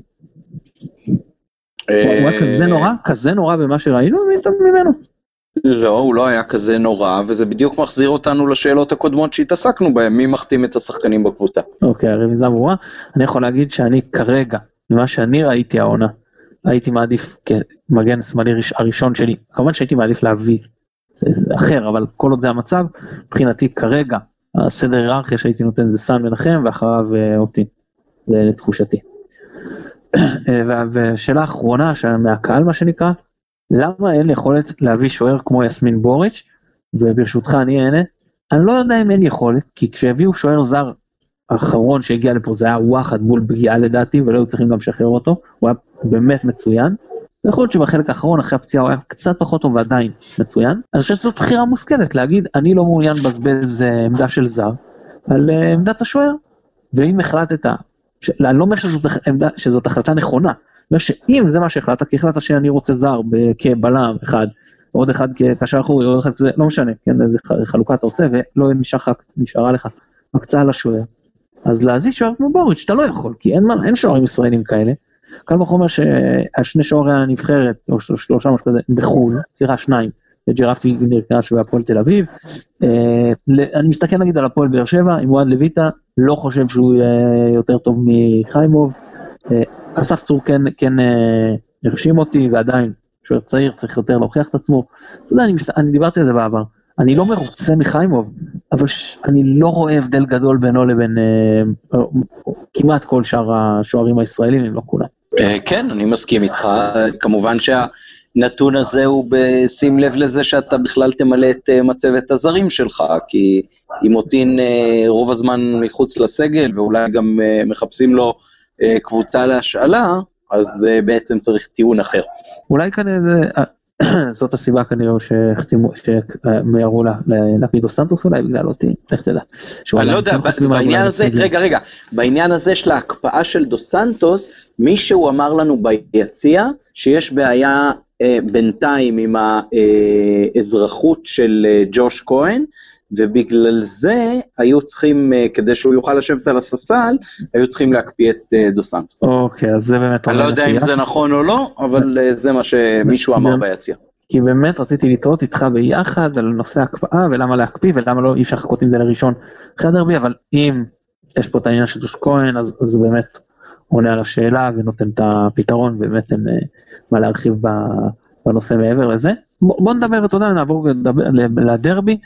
Speaker 1: הוא היה כזה נורא, כזה נורא במה שראינו ממנו.
Speaker 2: לא, הוא לא היה כזה נורא, וזה בדיוק מחזיר אותנו לשאלות הקודמות שהתעסקנו בהן, מי מחתים את השחקנים בקבוצה.
Speaker 1: אוקיי, הרמיזה ברורה. אני יכול להגיד שאני כרגע, ממה שאני ראיתי העונה, הייתי מעדיף כמגן שמאלי הראשון שלי, כמובן שהייתי מעדיף להביא אחר, אבל כל עוד זה המצב, מבחינתי כרגע, הסדר היררכיה שהייתי נותן זה סן מנחם ואחריו אה, זה לתחושתי. אה, ושאלה אחרונה מהקהל מה שנקרא, למה אין יכולת להביא שוער כמו יסמין בוריץ', וברשותך אני אענה, אני לא יודע אם אין יכולת, כי כשהביאו שוער זר האחרון שהגיע לפה זה היה וואחד מול פגיעה לדעתי, ולא היו צריכים גם לשחרר אותו, הוא היה באמת מצוין. יכול להיות שבחלק האחרון אחרי הפציעה הוא היה קצת פחות טוב ועדיין מצוין. אני חושב שזאת בחירה מושכלת להגיד אני לא מעוניין לבזבז אה, עמדה של זר על אה, עמדת השוער. ואם החלטת, אני לא אומר שזאת, עמדה, שזאת החלטה נכונה, אומר שאם זה מה שהחלטת, כי החלטת שאני רוצה זר כבלם אחד, עוד אחד כקשר אחורי, עוד אחד כזה, לא משנה, כן, איזה חלוקה אתה רוצה, ולא נשאר נשארה לך הקצאה לשוער. אז להזיז שוער כמו בוריץ' אתה לא יכול, כי אין, אין שוערים ישראלים כאלה. קל וחומר שהשני שוערי הנבחרת, או שלושה משהו כזה, בחו"ל, סליחה שניים, ג'רפי נרכש בהפועל תל אביב. אה, אני מסתכל נגיד על הפועל באר שבע, עם וואד לויטה, לא חושב שהוא יהיה יותר טוב מחיימוב. אה, אסף צור כן, כן אה, הרשים אותי, ועדיין, שוער צעיר, צריך יותר להוכיח את עצמו. אתה יודע, אני, אני דיברתי על זה בעבר. אני לא מרוצה מחיימוב, אבל ש... אני לא רואה הבדל גדול בינו לבין אה, כמעט כל שאר השוערים הישראלים, אם לא כולם.
Speaker 2: אה, כן, אני מסכים איתך. כמובן שהנתון הזה הוא בשים לב לזה שאתה בכלל תמלא את אה, מצבת הזרים שלך, כי אם מוטין אה, רוב הזמן מחוץ לסגל, ואולי גם אה, מחפשים לו אה, קבוצה להשאלה, אז אה, בעצם צריך טיעון אחר.
Speaker 1: אולי כנראה אה, זאת הסיבה כנראה שהחתימו, שמיהרו לפידו סנטוס אולי בגלל אותי, איך תדע.
Speaker 2: אני לא יודע, בעניין הזה, רגע רגע, בעניין הזה של ההקפאה של דו סנטוס, מישהו אמר לנו ביציע שיש בעיה בינתיים עם האזרחות של ג'וש כהן, ובגלל זה היו צריכים, אה, כדי שהוא יוכל לשבת על הספסל, היו צריכים להקפיא את אה, דו סנטו.
Speaker 1: אוקיי, אז זה באמת...
Speaker 2: אני לא יודע אם זה נכון או לא, אבל אה, זה מה שמישהו אמר ביציע.
Speaker 1: כי באמת רציתי לטעות איתך ביחד על נושא הקפאה ולמה להקפיא ולמה לא אי אפשר לחכות עם זה לראשון אחרי הדרבי, אבל אם יש פה את העניין של דוש כהן, אז זה באמת עונה על השאלה ונותן את הפתרון, באמת אין מה להרחיב בנושא מעבר לזה. בוא נדבר, אתה יודע, נעבור לדרבי,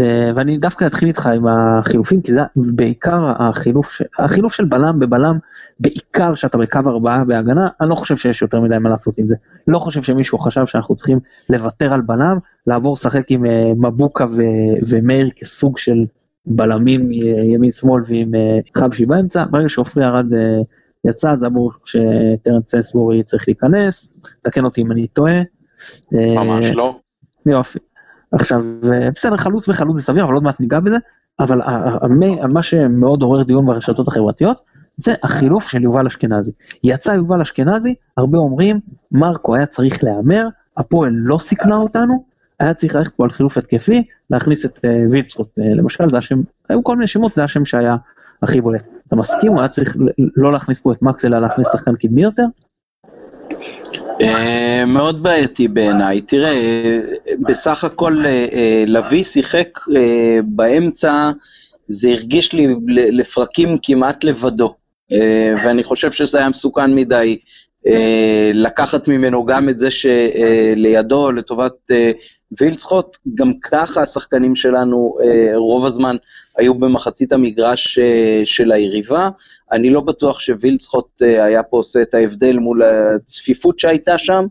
Speaker 1: אה, ואני דווקא אתחיל איתך עם החילופים, כי זה בעיקר החילוף, החילוף של בלם בבלם, בעיקר שאתה בקו ארבעה בהגנה, אני לא חושב שיש יותר מדי מה לעשות עם זה. לא חושב שמישהו חשב שאנחנו צריכים לוותר על בלם, לעבור לשחק עם אה, מבוקה ומאיר כסוג של בלמים ימין שמאל ועם אה, חבשי באמצע, ברגע שעופרי ארד יצא, זה אמור שטרנס סנסבורי צריך להיכנס, תקן אותי אם אני טועה.
Speaker 2: ממש לא.
Speaker 1: יופי. עכשיו, בסדר, חלוץ וחלוץ זה סביר, אבל עוד מעט ניגע בזה, אבל מה שמאוד עורר דיון ברשתות החברתיות, זה החילוף של יובל אשכנזי. יצא יובל אשכנזי, הרבה אומרים, מרקו היה צריך להמר, הפועל לא סיכנה אותנו, היה צריך ללכת פה על חילוף התקפי, להכניס את uh, ויצרוט, למשל, זה השם, היו כל מיני שמות, זה השם שהיה הכי בולט. אתה מסכים, הוא היה צריך לא להכניס פה את מקס, אלא להכניס שחקן קדמי יותר?
Speaker 2: אה, מאוד בעייתי בעיניי. תראה, בסך הכל אה, אה, לביא שיחק באמצע, זה הרגיש לי לפרקים כמעט לבדו, ואני חושב שזה היה מסוכן מדי לקחת ממנו גם את זה שלידו, לטובת וילצחוט, גם ככה השחקנים שלנו אה, רוב הזמן היו במחצית המגרש אה, של היריבה. אני לא בטוח שווילצחוט אה, היה פה עושה את ההבדל מול הצפיפות שהייתה שם,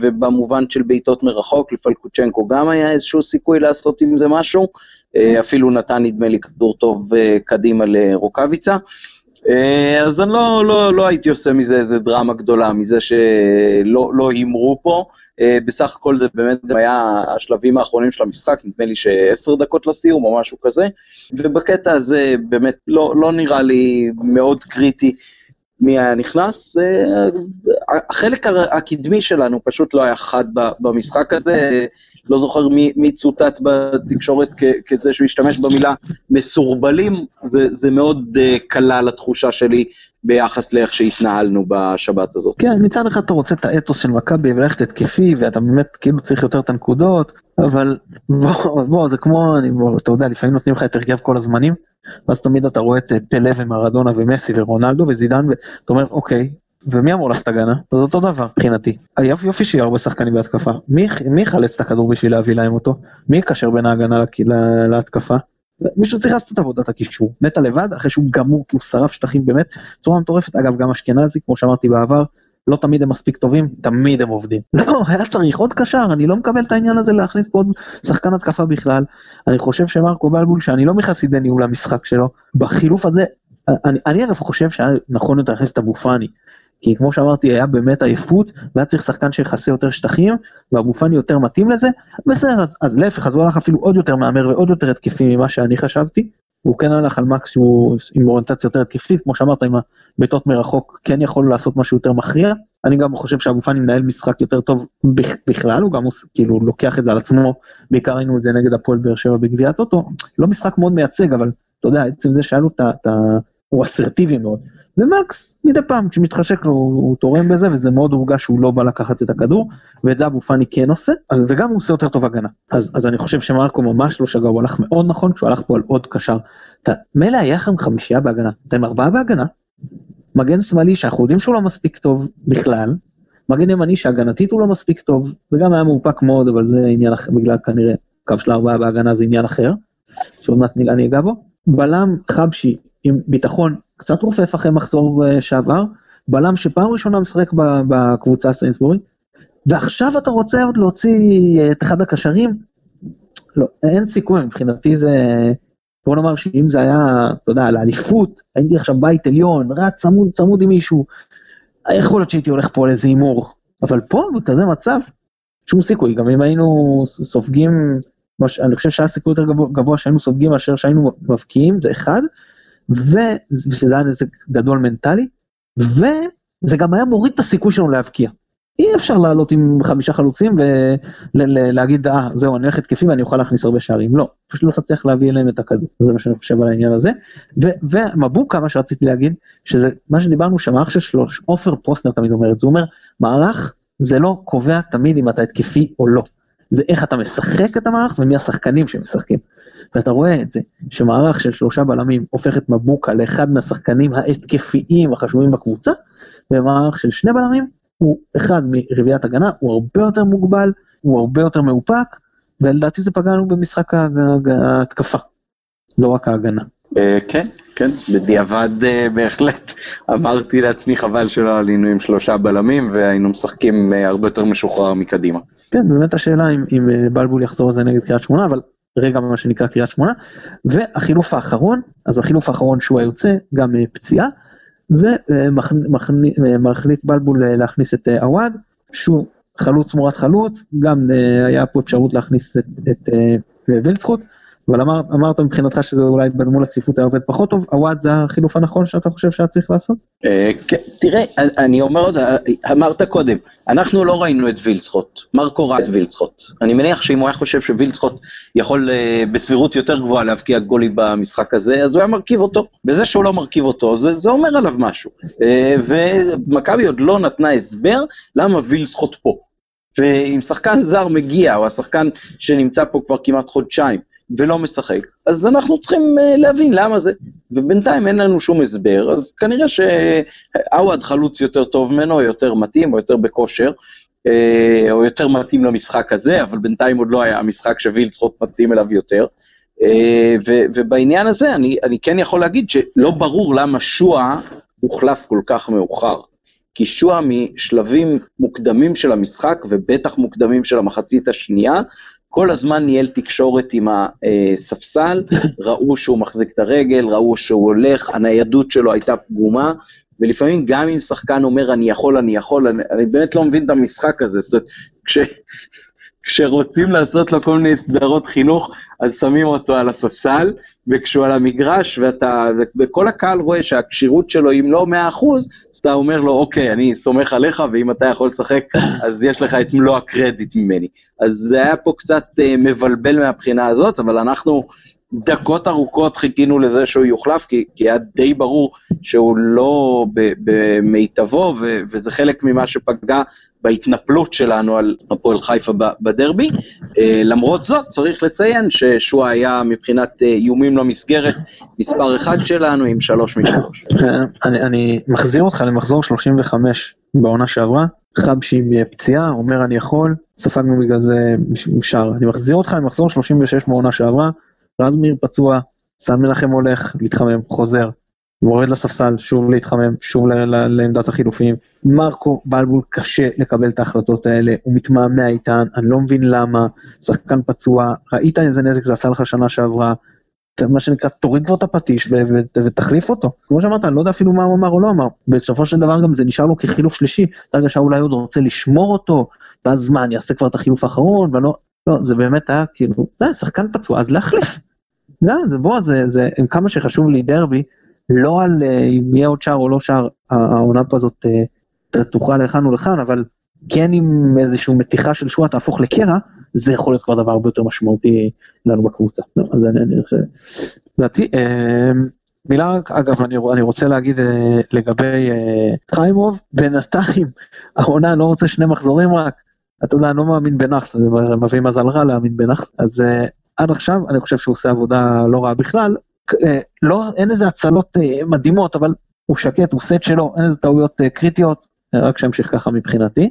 Speaker 2: ובמובן של בעיטות מרחוק, לפלקוצ'נקו גם היה איזשהו סיכוי לעשות עם זה משהו, אפילו נתן נדמה לי כדור טוב קדימה לרוקאביצה. אז אני לא, לא, לא הייתי עושה מזה איזה דרמה גדולה, מזה שלא לא הימרו פה. אה, בסך הכל זה באמת גם היה השלבים האחרונים של המשחק, נדמה לי שעשר דקות לסיום או משהו כזה, ובקטע הזה באמת לא, לא נראה לי מאוד קריטי מי היה נכנס. אה, החלק הקדמי שלנו פשוט לא היה חד במשחק הזה, לא זוכר מי, מי צוטט בתקשורת כזה שהוא השתמש במילה מסורבלים, זה, זה מאוד אה, קלה לתחושה שלי ביחס לאיך שהתנהלנו בשבת הזאת.
Speaker 1: כן, מצד אחד אתה רוצה את האתוס של מכבי וללכת התקפי, ואתה באמת כאילו צריך יותר את הנקודות, אבל בוא, בוא זה כמו, אני, בוא, אתה יודע, לפעמים נותנים לך את הרכב כל הזמנים, ואז תמיד אתה רואה את פלא ומרדונה ומסי ורונלדו וזידן, ואתה אומר, אוקיי, ומי אמור לעשות הגנה? זה אותו דבר מבחינתי. יופי שיהיה הרבה שחקנים בהתקפה. מי, מי יחלץ את הכדור בשביל להביא להם אותו? מי יקשר בין ההגנה להתקפה? מישהו צריך לעשות את עבודת הקישור, נטע לבד אחרי שהוא גמור כי הוא שרף שטחים באמת בצורה מטורפת, אגב גם אשכנזי כמו שאמרתי בעבר, לא תמיד הם מספיק טובים, תמיד הם עובדים. לא, היה צריך עוד קשר, אני לא מקבל את העניין הזה להכניס פה עוד שחקן התקפה בכלל. אני חושב שמרקו בלבול, שאני לא מחסידי ניהול המשחק שלו, בחילוף הזה, אני, אני אגב חושב שהיה נכון יותר להכניס את אבו פאני. כי כמו שאמרתי, היה באמת עייפות, והיה צריך שחקן שיכסה יותר שטחים, ואבו פאני יותר מתאים לזה, בסדר, אז, אז להפך, אז הוא הלך אפילו עוד יותר מהמר ועוד יותר התקפי ממה שאני חשבתי, והוא כן הלך על מקס שהוא עם אוריינטציה יותר התקפית, כמו שאמרת, עם הבעיטות מרחוק כן יכול לעשות משהו יותר מכריע, אני גם חושב שאבו פאני מנהל משחק יותר טוב בכלל, הוא גם כאילו לוקח את זה על עצמו, בעיקר ראינו את זה נגד הפועל באר שבע בגביע הטוטו, לא משחק מאוד מייצג, אבל אתה יודע, עצם זה שהיה לו את ה... הוא אסרטיבי מאוד. ומקס מדי פעם כשמתחשק לו הוא תורם בזה וזה מאוד הורגש שהוא לא בא לקחת את הכדור ואת זה אבו פאני כן עושה אז וגם הוא עושה יותר טוב הגנה אז, אז אני חושב שמרקו ממש לא שגה הוא הלך מאוד נכון כשהוא הלך פה על עוד קשר. מילא היה לכם חמישייה בהגנה אתם ארבעה בהגנה מגן שמאלי שאנחנו יודעים שהוא לא מספיק טוב בכלל מגן ימני שהגנתית הוא לא מספיק טוב וגם היה מאופק מאוד אבל זה עניין אחר בגלל כנראה קו של ארבעה בהגנה זה עניין אחר שעוד מעט אני אגע בו בלם חבשי עם ביטחון קצת רופף אחרי מחזור אה, שעבר, בלם שפעם ראשונה משחק בקבוצה הסיינסבורי, ועכשיו אתה רוצה עוד להוציא אה, את אחד הקשרים? לא, אין סיכוי, מבחינתי זה... בוא נאמר שאם זה היה, אתה יודע, לאליפות, הייתי עכשיו בית עליון, רץ צמוד צמוד עם מישהו, יכול להיות שהייתי הולך פה לאיזה הימור, אבל פה בכזה מצב, שום סיכוי, גם אם היינו סופגים, אני חושב שהיה סיכוי יותר גבוה, גבוה שהיינו סופגים מאשר שהיינו מבקיעים, זה אחד, ושזה היה נזק גדול מנטלי, וזה גם היה מוריד את הסיכוי שלנו להבקיע. אי אפשר לעלות עם חמישה חלוצים ולהגיד, אה, זהו, אני הולך התקפי ואני אוכל להכניס הרבה שערים. לא, פשוט לא תצליח להביא אליהם את הכדור. זה מה שאני חושב על העניין הזה. ומבוקה, מה שרציתי להגיד, שזה מה שדיברנו שהמערך של שלוש, עופר פרוסנר תמיד אומר את זה, הוא אומר, מערך זה לא קובע תמיד אם אתה התקפי או לא. זה איך אתה משחק את המערך ומי השחקנים שמשחקים. ואתה רואה את זה, שמערך של שלושה בלמים הופך את מבוקה לאחד מהשחקנים ההתקפיים החשובים בקבוצה, ומערך של שני בלמים הוא אחד מרביעיית הגנה, הוא הרבה יותר מוגבל, הוא הרבה יותר מאופק, ולדעתי זה פגע לנו במשחק ההתקפה, לא רק ההגנה.
Speaker 2: אה, כן, כן, בדיעבד אה, בהחלט אמרתי לעצמי חבל שלא עלינו עם שלושה בלמים והיינו משחקים אה, הרבה יותר משוחרר מקדימה.
Speaker 1: כן, באמת השאלה אם בלבול יחזור לזה נגד קריית שמונה, אבל רגע מה שנקרא קריית שמונה, והחילוף האחרון, אז בחילוף האחרון שהוא היוצא, גם אה, פציעה, ומחליט בלבול אה, להכניס את אה, עווד, שהוא חלוץ תמורת חלוץ, גם היה פה אפשרות להכניס את, את וילצחוט, אבל אמר, אמרת מבחינתך שזה אולי מול הצפיפות היה עובד פחות טוב, הוואט זה החילוף הנכון שאתה חושב שהיה צריך לעשות?
Speaker 2: אה, כן, תראה, אני אומר עוד, אמרת קודם, אנחנו לא ראינו את וילצחוט, מרקו ראה את וילצחוט. אני מניח שאם הוא היה חושב שווילצחוט יכול אה, בסבירות יותר גבוהה להבקיע גולים במשחק הזה, אז הוא היה מרכיב אותו. בזה שהוא לא מרכיב אותו, זה, זה אומר עליו משהו. אה, ומכבי עוד לא נתנה הסבר למה וילצחוט פה. ואם שחקן זר מגיע, או השחקן שנמצא פה כבר כמעט חודשיים, ולא משחק, אז אנחנו צריכים אה, להבין למה זה. ובינתיים אין לנו שום הסבר, אז כנראה שעווד חלוץ יותר טוב ממנו, יותר מתאים או יותר בכושר, או יותר מתאים למשחק הזה, אבל בינתיים עוד לא היה המשחק שווילצחוט מתאים אליו יותר. ובעניין הזה אני, אני כן יכול להגיד שלא ברור למה שואה הוחלף כל כך מאוחר. כי שואה משלבים מוקדמים של המשחק, ובטח מוקדמים של המחצית השנייה, כל הזמן ניהל תקשורת עם הספסל, ראו שהוא מחזיק את הרגל, ראו שהוא הולך, הניידות שלו הייתה פגומה, ולפעמים גם אם שחקן אומר אני יכול, אני יכול, אני, אני באמת לא מבין את המשחק הזה, זאת אומרת, כש, כשרוצים לעשות לו כל מיני סדרות חינוך, אז שמים אותו על הספסל, וכשהוא על המגרש, ואתה, וכל הקהל רואה שהכשירות שלו אם לא 100%, אז אתה אומר לו, אוקיי, אני סומך עליך, ואם אתה יכול לשחק, אז יש לך את מלוא הקרדיט ממני. אז זה היה פה קצת uh, מבלבל מהבחינה הזאת, אבל אנחנו דקות ארוכות חיכינו לזה שהוא יוחלף, כי, כי היה די ברור שהוא לא במיטבו, וזה חלק ממה שפגע בהתנפלות שלנו על הפועל חיפה בדרבי. אה, למרות זאת, צריך לציין ששועה היה מבחינת אה, איומים למסגרת מספר אחד שלנו עם שלוש משלוש.
Speaker 1: אני, אני מחזיר אותך למחזור 35 בעונה שעברה, חבשי פציעה, אומר אני יכול, ספגנו בגלל זה משאר. אני מחזיר אותך למחזור 36 בעונה שעברה, רז מאיר פצוע, סן מנחם הולך, להתחמם, חוזר. מורד לספסל, שוב להתחמם, שוב לעמדת החילופים. מרקו בלבול קשה לקבל את ההחלטות האלה, הוא מתמהמה איתן, אני לא מבין למה, שחקן פצוע, ראית איזה נזק זה עשה לך שנה שעברה, מה שנקרא, תוריד כבר את הפטיש ותחליף אותו. כמו שאמרת, אני לא יודע אפילו מה הוא אמר או לא אמר. בסופו של דבר גם זה נשאר לו כחילוף שלישי, אתה הרגשה אולי עוד רוצה לשמור אותו, ואז מה, אני אעשה כבר את החילוף האחרון, ולא, לא, זה באמת היה כאילו, זה שחקן פצוע, אז להחליף. גם, זה בוא, זה, זה, עם כמה שחשוב לי דרבי, לא על uh, אם יהיה עוד שער או לא שער, העונה פה הזאת uh, תוכל לכאן ולכאן, אבל כן עם איזושהי מתיחה של שואה תהפוך לקרע, זה יכול להיות כבר דבר הרבה יותר משמעותי לנו בקבוצה. לא, אז אני, אני חושב, לדעתי, אה, מילה, אגב, אני, אני רוצה להגיד אה, לגבי אה, חיימוב, בינתיים העונה לא רוצה שני מחזורים רק, אתה יודע, אני לא מאמין בנאחס, זה מביא מזל רע להאמין בנאחס, אז אה, עד עכשיו אני חושב שהוא עושה עבודה לא רעה בכלל, אה, לא, אין איזה הצלות אה, מדהימות, אבל הוא שקט, הוא סט שלו, אין איזה טעויות קריטיות, רק שימשיך ככה מבחינתי.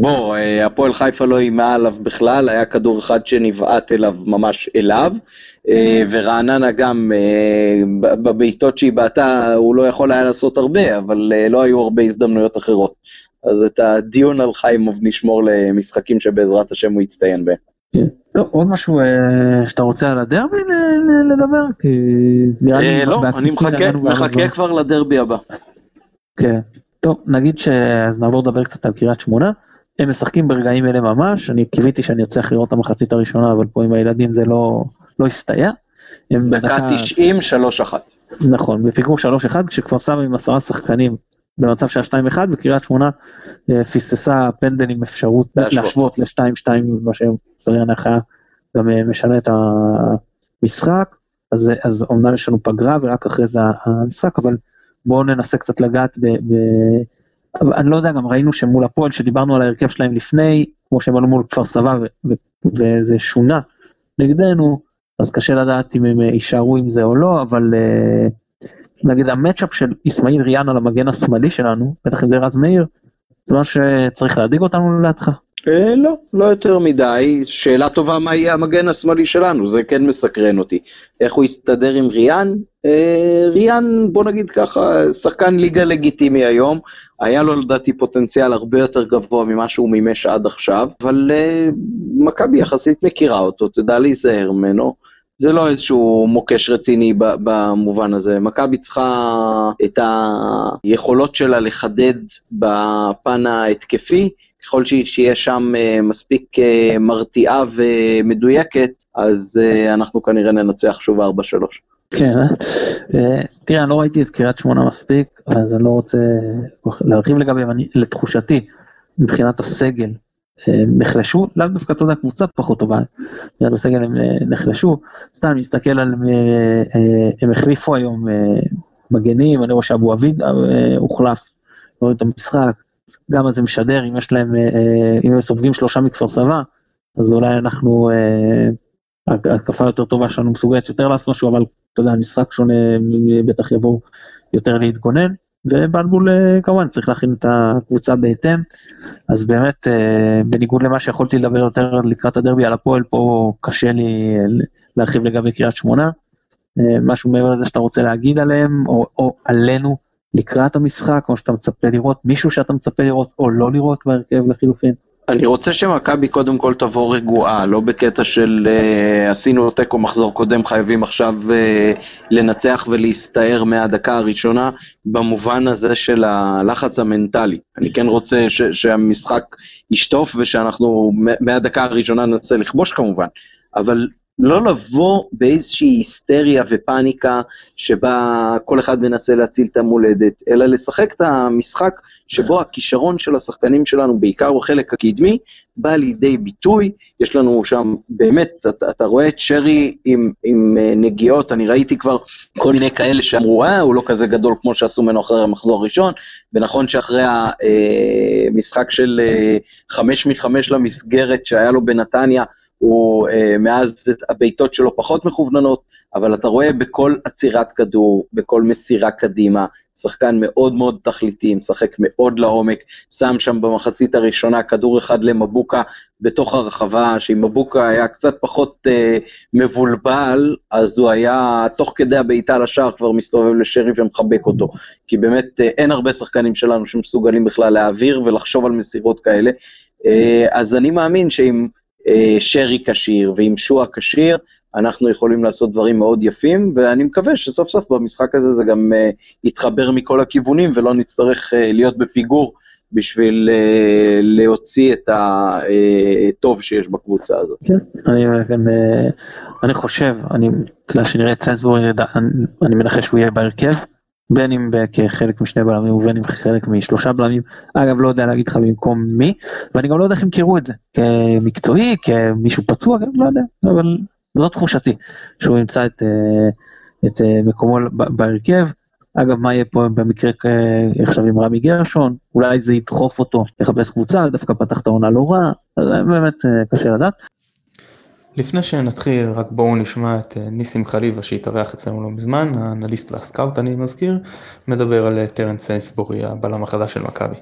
Speaker 2: בוא, הפועל חיפה לא איימה עליו בכלל, היה כדור אחד שנבעט אליו ממש אליו, ורעננה גם בבעיטות שהיא בעטה, הוא לא יכול היה לעשות הרבה, אבל לא היו הרבה הזדמנויות אחרות. אז את הדיון על חיימוב נשמור למשחקים שבעזרת השם הוא יצטיין בהם.
Speaker 1: כן. טוב, עוד משהו אה, שאתה רוצה על הדרבי לדבר? כי
Speaker 2: נראה לי... אה, לא, אני מחכה כבר לדרבי הבא.
Speaker 1: כן. טוב, נגיד שאז נעבור לדבר קצת על קריית שמונה. הם משחקים ברגעים אלה ממש, אני קיוויתי שאני ארצה לראות את המחצית הראשונה, אבל פה עם הילדים זה לא, לא הסתייע.
Speaker 2: דקה 90, 3-1.
Speaker 1: נכון, בפיגור 3-1, כשכבר סבא עם עשרה שחקנים במצב שהיה 2-1 וקריית שמונה אה, פיססה פנדל עם אפשרות להשוות ל-2-2 מה שצריך היה גם אה, משנה את המשחק אז, אז אומנם יש לנו פגרה ורק אחרי זה המשחק אבל בואו ננסה קצת לגעת ב... ב... אני לא יודע גם ראינו שמול הפועל שדיברנו על ההרכב שלהם לפני כמו שהם עלו מול כפר סבא וזה שונה נגדנו אז קשה לדעת אם הם יישארו עם זה או לא אבל. Uh, נגיד המצ'אפ של אסמאעיל ריאן על המגן השמאלי שלנו, בטח אם זה רז מאיר, זה מה שצריך להדאיג אותנו לדעתך?
Speaker 2: אה, לא, לא יותר מדי. שאלה טובה מה יהיה המגן השמאלי שלנו, זה כן מסקרן אותי. איך הוא יסתדר עם ריאן? אה, ריאן, בוא נגיד ככה, שחקן ליגה לגיטימי היום. היה לו לדעתי פוטנציאל הרבה יותר גבוה ממה שהוא מימש עד עכשיו, אבל אה, מכבי יחסית מכירה אותו, תדע להיזהר ממנו. זה לא איזשהו מוקש רציני במובן הזה. מכבי צריכה את היכולות שלה לחדד בפן ההתקפי, ככל שיהיה שם אה, מספיק אה, מרתיעה ומדויקת, אז אה, אנחנו כנראה ננצח שוב 4-3.
Speaker 1: כן, תראה, אני לא ראיתי את קריית שמונה מספיק, אז אני לא רוצה להרחיב לגבי, לתחושתי, מבחינת הסגל, נחלשו, לאו דווקא, אתה יודע, קבוצה פחות טובה, מבחינת הסגל הם אה, נחלשו, סתם נסתכל על, אה, אה, הם החליפו היום מגנים, אני רואה שאבו עביד הוחלף, רואים את המשחק, גם אז זה משדר, אם יש להם, אם הם סופגים שלושה מכפר סבא, אז אולי אנחנו, התקפה יותר טובה שלנו מסוגלת יותר לעשות משהו, אבל אתה יודע, משחק שונה, בטח יבואו יותר להתגונן. ובלבול אה, כמובן צריך להכין את הקבוצה בהתאם, אז באמת אה, בניגוד למה שיכולתי לדבר יותר לקראת הדרבי על הפועל, פה קשה לי להרחיב לגבי קריית שמונה. משהו מעבר לזה שאתה רוצה להגיד עליהם, או, או עלינו לקראת המשחק, או שאתה מצפה לראות מישהו שאתה מצפה לראות או לא לראות בהרכב לחילופין.
Speaker 2: אני רוצה שמכבי קודם כל תבוא רגועה, לא בקטע של uh, עשינו תיקו מחזור קודם, חייבים עכשיו uh, לנצח ולהסתער מהדקה הראשונה, במובן הזה של הלחץ המנטלי. אני כן רוצה ש- שהמשחק ישטוף ושאנחנו מהדקה הראשונה ננסה לכבוש כמובן, אבל לא לבוא באיזושהי היסטריה ופאניקה שבה כל אחד מנסה להציל את המולדת, אלא לשחק את המשחק שבו הכישרון של השחקנים שלנו, בעיקר בחלק הקדמי, בא לידי ביטוי. יש לנו שם, באמת, אתה, אתה רואה את שרי עם, עם אה, נגיעות, אני ראיתי כבר כל מיני כאלה שאמרו, אה, הוא לא כזה גדול כמו שעשו ממנו אחרי המחזור הראשון, ונכון שאחרי המשחק אה, של אה, חמש מחמש למסגרת שהיה לו בנתניה, הוא אה, מאז הבעיטות שלו פחות מכווננות, אבל אתה רואה בכל עצירת כדור, בכל מסירה קדימה, שחקן מאוד מאוד תכליתי, משחק מאוד לעומק, שם שם במחצית הראשונה כדור אחד למבוקה בתוך הרחבה, שאם מבוקה היה קצת פחות אה, מבולבל, אז הוא היה תוך כדי הבעיטה לשער כבר מסתובב לשרי ומחבק אותו, כי באמת אה, אין הרבה שחקנים שלנו שמסוגלים בכלל להעביר ולחשוב על מסירות כאלה, אה, אז אני מאמין שאם... אה, שרי כשיר ועם שועה כשיר, אנחנו יכולים לעשות דברים מאוד יפים, ואני מקווה שסוף סוף במשחק הזה זה גם uh, יתחבר מכל הכיוונים ולא נצטרך uh, להיות בפיגור בשביל להוציא את הטוב שיש בקבוצה הזאת.
Speaker 1: כן, אני, אני חושב, אני, שנראה את אני, אני מנחש שהוא יהיה בהרכב, בין אם כחלק משני בלמים ובין אם חלק משלושה בלמים, אגב לא יודע להגיד לך במקום מי, ואני גם לא יודע איך הם קראו את זה, כמקצועי, כמישהו פצוע, לא יודע, אבל זו תחושתי, שהוא ימצא את, אה, את אה, מקומו בהרכב. אגב, מה יהיה פה במקרה עכשיו עם רמי גרשון, אולי זה ידחוף אותו לחפש קבוצה, דווקא פתח את העונה לא רע, באמת אה, קשה לדעת.
Speaker 3: לפני שנתחיל, רק בואו נשמע את ניסים חליבה שהתארח אצלנו לא מזמן, האנליסט והסקאוט אני מזכיר, מדבר על טרנט סיינסבורי, הבלם החדש של מכבי.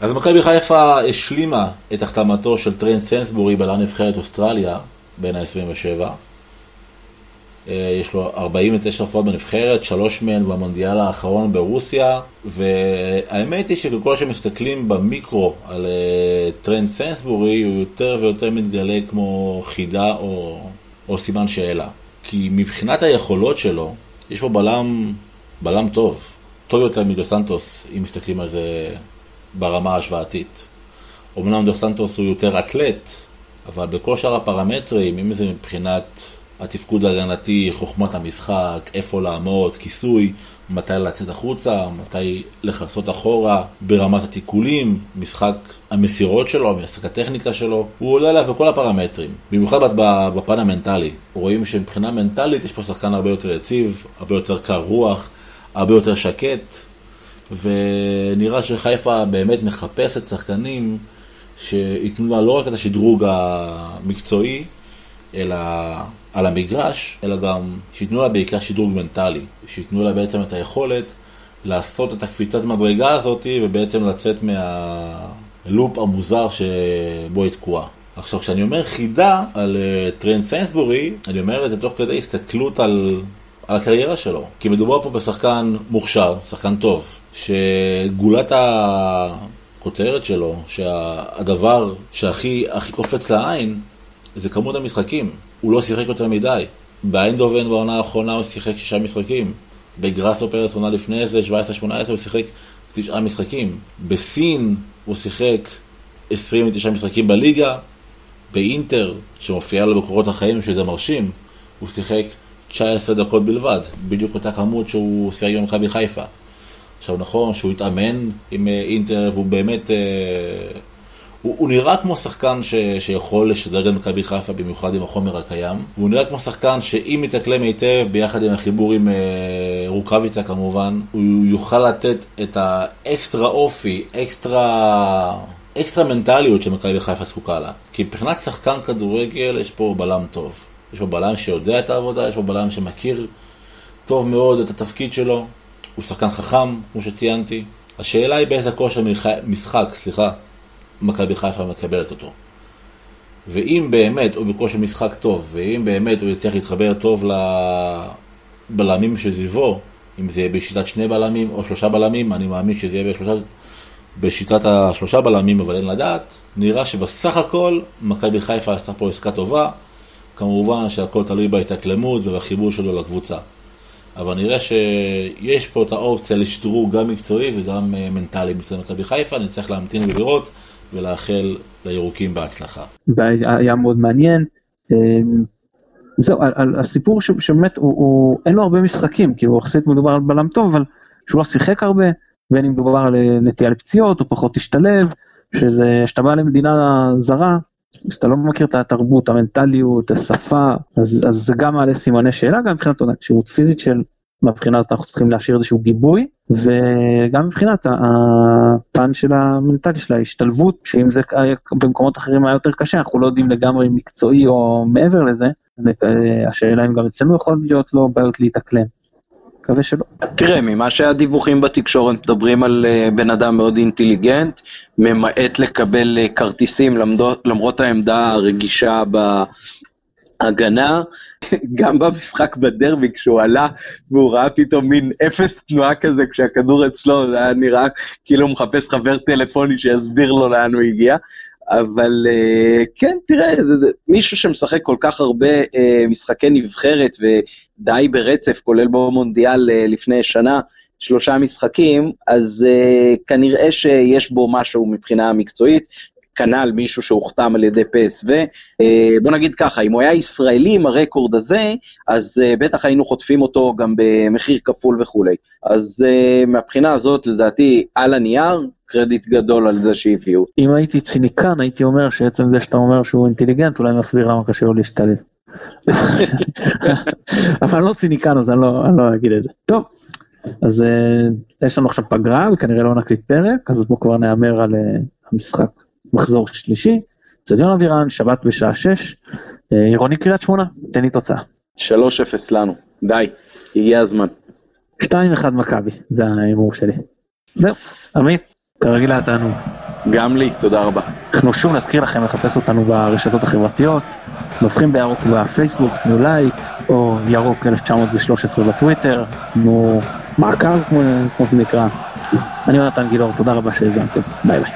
Speaker 4: אז מכבי חיפה השלימה את החתמתו של טרנט סיינסבורי בלם נבחרת אוסטרליה, בן ה-27. אה, יש לו 49 הופעות בנבחרת, שלוש מהן במונדיאל האחרון ברוסיה, והאמת היא שככל שמסתכלים במיקרו על אה, טרנט סיינסבורי, הוא יותר ויותר מתגלה כמו חידה או, או סימן שאלה. כי מבחינת היכולות שלו, יש פה בלם, בלם טוב, טוב יותר מדו סנטוס, אם מסתכלים על זה ברמה ההשוואתית. אמנם דו סנטוס הוא יותר אתלט, אבל בכל שאר הפרמטרים, אם זה מבחינת התפקוד ההגנתי, חוכמת המשחק, איפה לעמוד, כיסוי, מתי לצאת החוצה, מתי לכסות אחורה, ברמת התיקולים, משחק המסירות שלו, משחק הטכניקה שלו, הוא עולה עליו בכל הפרמטרים, במיוחד בפן המנטלי. רואים שמבחינה מנטלית יש פה שחקן הרבה יותר יציב, הרבה יותר קר רוח, הרבה יותר שקט, ונראה שחיפה באמת מחפשת שחקנים שייתנו לה לא רק את השדרוג המקצועי, אלא על המגרש, אלא גם שייתנו לה בעיקר שדרוג מנטלי, שייתנו לה בעצם את היכולת לעשות את הקפיצת מדרגה הזאת ובעצם לצאת מהלופ המוזר שבו היא תקועה. עכשיו, כשאני אומר חידה על אה, טרנט סיינסבורי, אני אומר את זה תוך כדי הסתכלות על, על הקריירה שלו. כי מדובר פה בשחקן מוכשר, שחקן טוב, שגולת. הכותרת שלו, שהדבר שהכי הכי קופץ לעין זה כמות המשחקים. הוא לא שיחק יותר מדי. באיינדהובן בעונה האחרונה הוא שיחק שישה משחקים. בגראסהופרס עונה לפני זה, 17-18, הוא שיחק תשעה משחקים. בסין הוא שיחק 29 משחקים בליגה. באינטר, שמופיע לו בקורות החיים, שזה מרשים, הוא שיחק 19 דקות בלבד. בדיוק אותה כמות שהוא שיחק במכבי חיפה. עכשיו נכון שהוא התאמן עם אה, אינטר והוא באמת, אה, הוא, הוא נראה כמו שחקן ש, שיכול לשדר גם מכבי חיפה במיוחד עם החומר הקיים. והוא נראה כמו שחקן שאם יתאקלם היטב ביחד עם החיבור עם אה, רוקאביצה כמובן, הוא יוכל לתת את האקסטרה אופי, אקסטרה... אקסטרה מנטליות שמכבי חיפה זקוקה לה. כי מבחינת שחקן כדורגל יש פה בלם טוב. יש פה בלם שיודע את העבודה, יש פה בלם שמכיר טוב מאוד את התפקיד שלו, הוא שחקן חכם, כמו שציינתי. השאלה היא באיזה כושר משחק, סליחה, מכבי חיפה מקבלת אותו. ואם באמת הוא בכושר משחק טוב, ואם באמת הוא יצליח להתחבר טוב לבלמים שסביבו, אם זה יהיה בשיטת שני בלמים או שלושה בלמים, אני מאמין שזה יהיה בשלושה, בשיטת השלושה בלמים, אבל אין לדעת. נראה שבסך הכל מכבי חיפה עשתה פה עסקה טובה. כמובן שהכל תלוי בהתאקלמות ובחיבור שלו לקבוצה. אבל נראה שיש פה את האופציה לשדרוג גם מקצועי וגם אה, מנטלי מצד מכבי חיפה, נצטרך להמתין ולראות ולאחל לירוקים בהצלחה.
Speaker 1: היה מאוד מעניין. אמ, זהו, על, על הסיפור ש, שבאמת הוא, הוא, אין לו הרבה משחקים, כאילו יחסית מדובר על בלם טוב, אבל שהוא לא שיחק הרבה, בין אם מדובר על אה, נטייה לפציעות, או פחות השתלב, שזה, שאתה בא למדינה זרה, שאתה לא מכיר את התרבות, המנטליות, השפה, אז, אז זה גם מעלה סימני שאלה, גם מבחינת כשירות פיזית של, מהבחינה הזאת אנחנו צריכים להשאיר איזשהו גיבוי, וגם מבחינת הפן של המנטלי של ההשתלבות, שאם זה במקומות אחרים היה יותר קשה, אנחנו לא יודעים לגמרי מקצועי או מעבר לזה, השאלה אם גם אצלנו יכול להיות לו בעיות להתאקלם. מקווה שלא.
Speaker 2: תראה, ממה שהדיווחים בתקשורת מדברים על אה, בן אדם מאוד אינטליגנט, ממעט לקבל אה, כרטיסים למרות העמדה הרגישה בהגנה. גם במשחק בדרבי כשהוא עלה והוא ראה פתאום מין אפס תנועה כזה כשהכדור אצלו, זה היה נראה כאילו הוא מחפש חבר טלפוני שיסביר לו לאן הוא הגיע. אבל uh, כן, תראה, זה, זה מישהו שמשחק כל כך הרבה uh, משחקי נבחרת ודי ברצף, כולל במונדיאל uh, לפני שנה, שלושה משחקים, אז uh, כנראה שיש בו משהו מבחינה מקצועית. כנ"ל מישהו שהוחתם על ידי PSV. אה, בוא נגיד ככה, אם הוא היה ישראלי עם הרקורד הזה, אז אה, בטח היינו חוטפים אותו גם במחיר כפול וכולי. אז אה, מהבחינה הזאת, לדעתי, על הנייר, קרדיט גדול על זה שהביאו.
Speaker 1: אם הייתי ציניקן, הייתי אומר שעצם זה שאתה אומר שהוא אינטליגנט, אולי מסביר למה קשה לו להשתלב. אבל אני לא ציניקן, אז אני לא, אני לא אגיד את זה. טוב, אז יש לנו עכשיו פגרה, וכנראה לא נקליט פרק, אז בואו כבר נהמר על המשחק מחזור שלישי, אצטדיון אבירן, שבת בשעה 6, אה, עירוני קריית שמונה, תן לי תוצאה.
Speaker 2: 3-0 לנו, די, הגיע הזמן.
Speaker 1: 2-1 מכבי, זה ההימור שלי. זהו, עמית, כרגיל היה תענוג.
Speaker 2: גם לי, תודה רבה.
Speaker 1: אנחנו שוב נזכיר לכם לחפש אותנו ברשתות החברתיות, נובחים בירוק בפייסבוק, תנו לייק, או ירוק 1913 בטוויטר, תנו מעקב כמו שזה נקרא. אני יונתן גילאור, תודה רבה שהאזנתם, ביי ביי.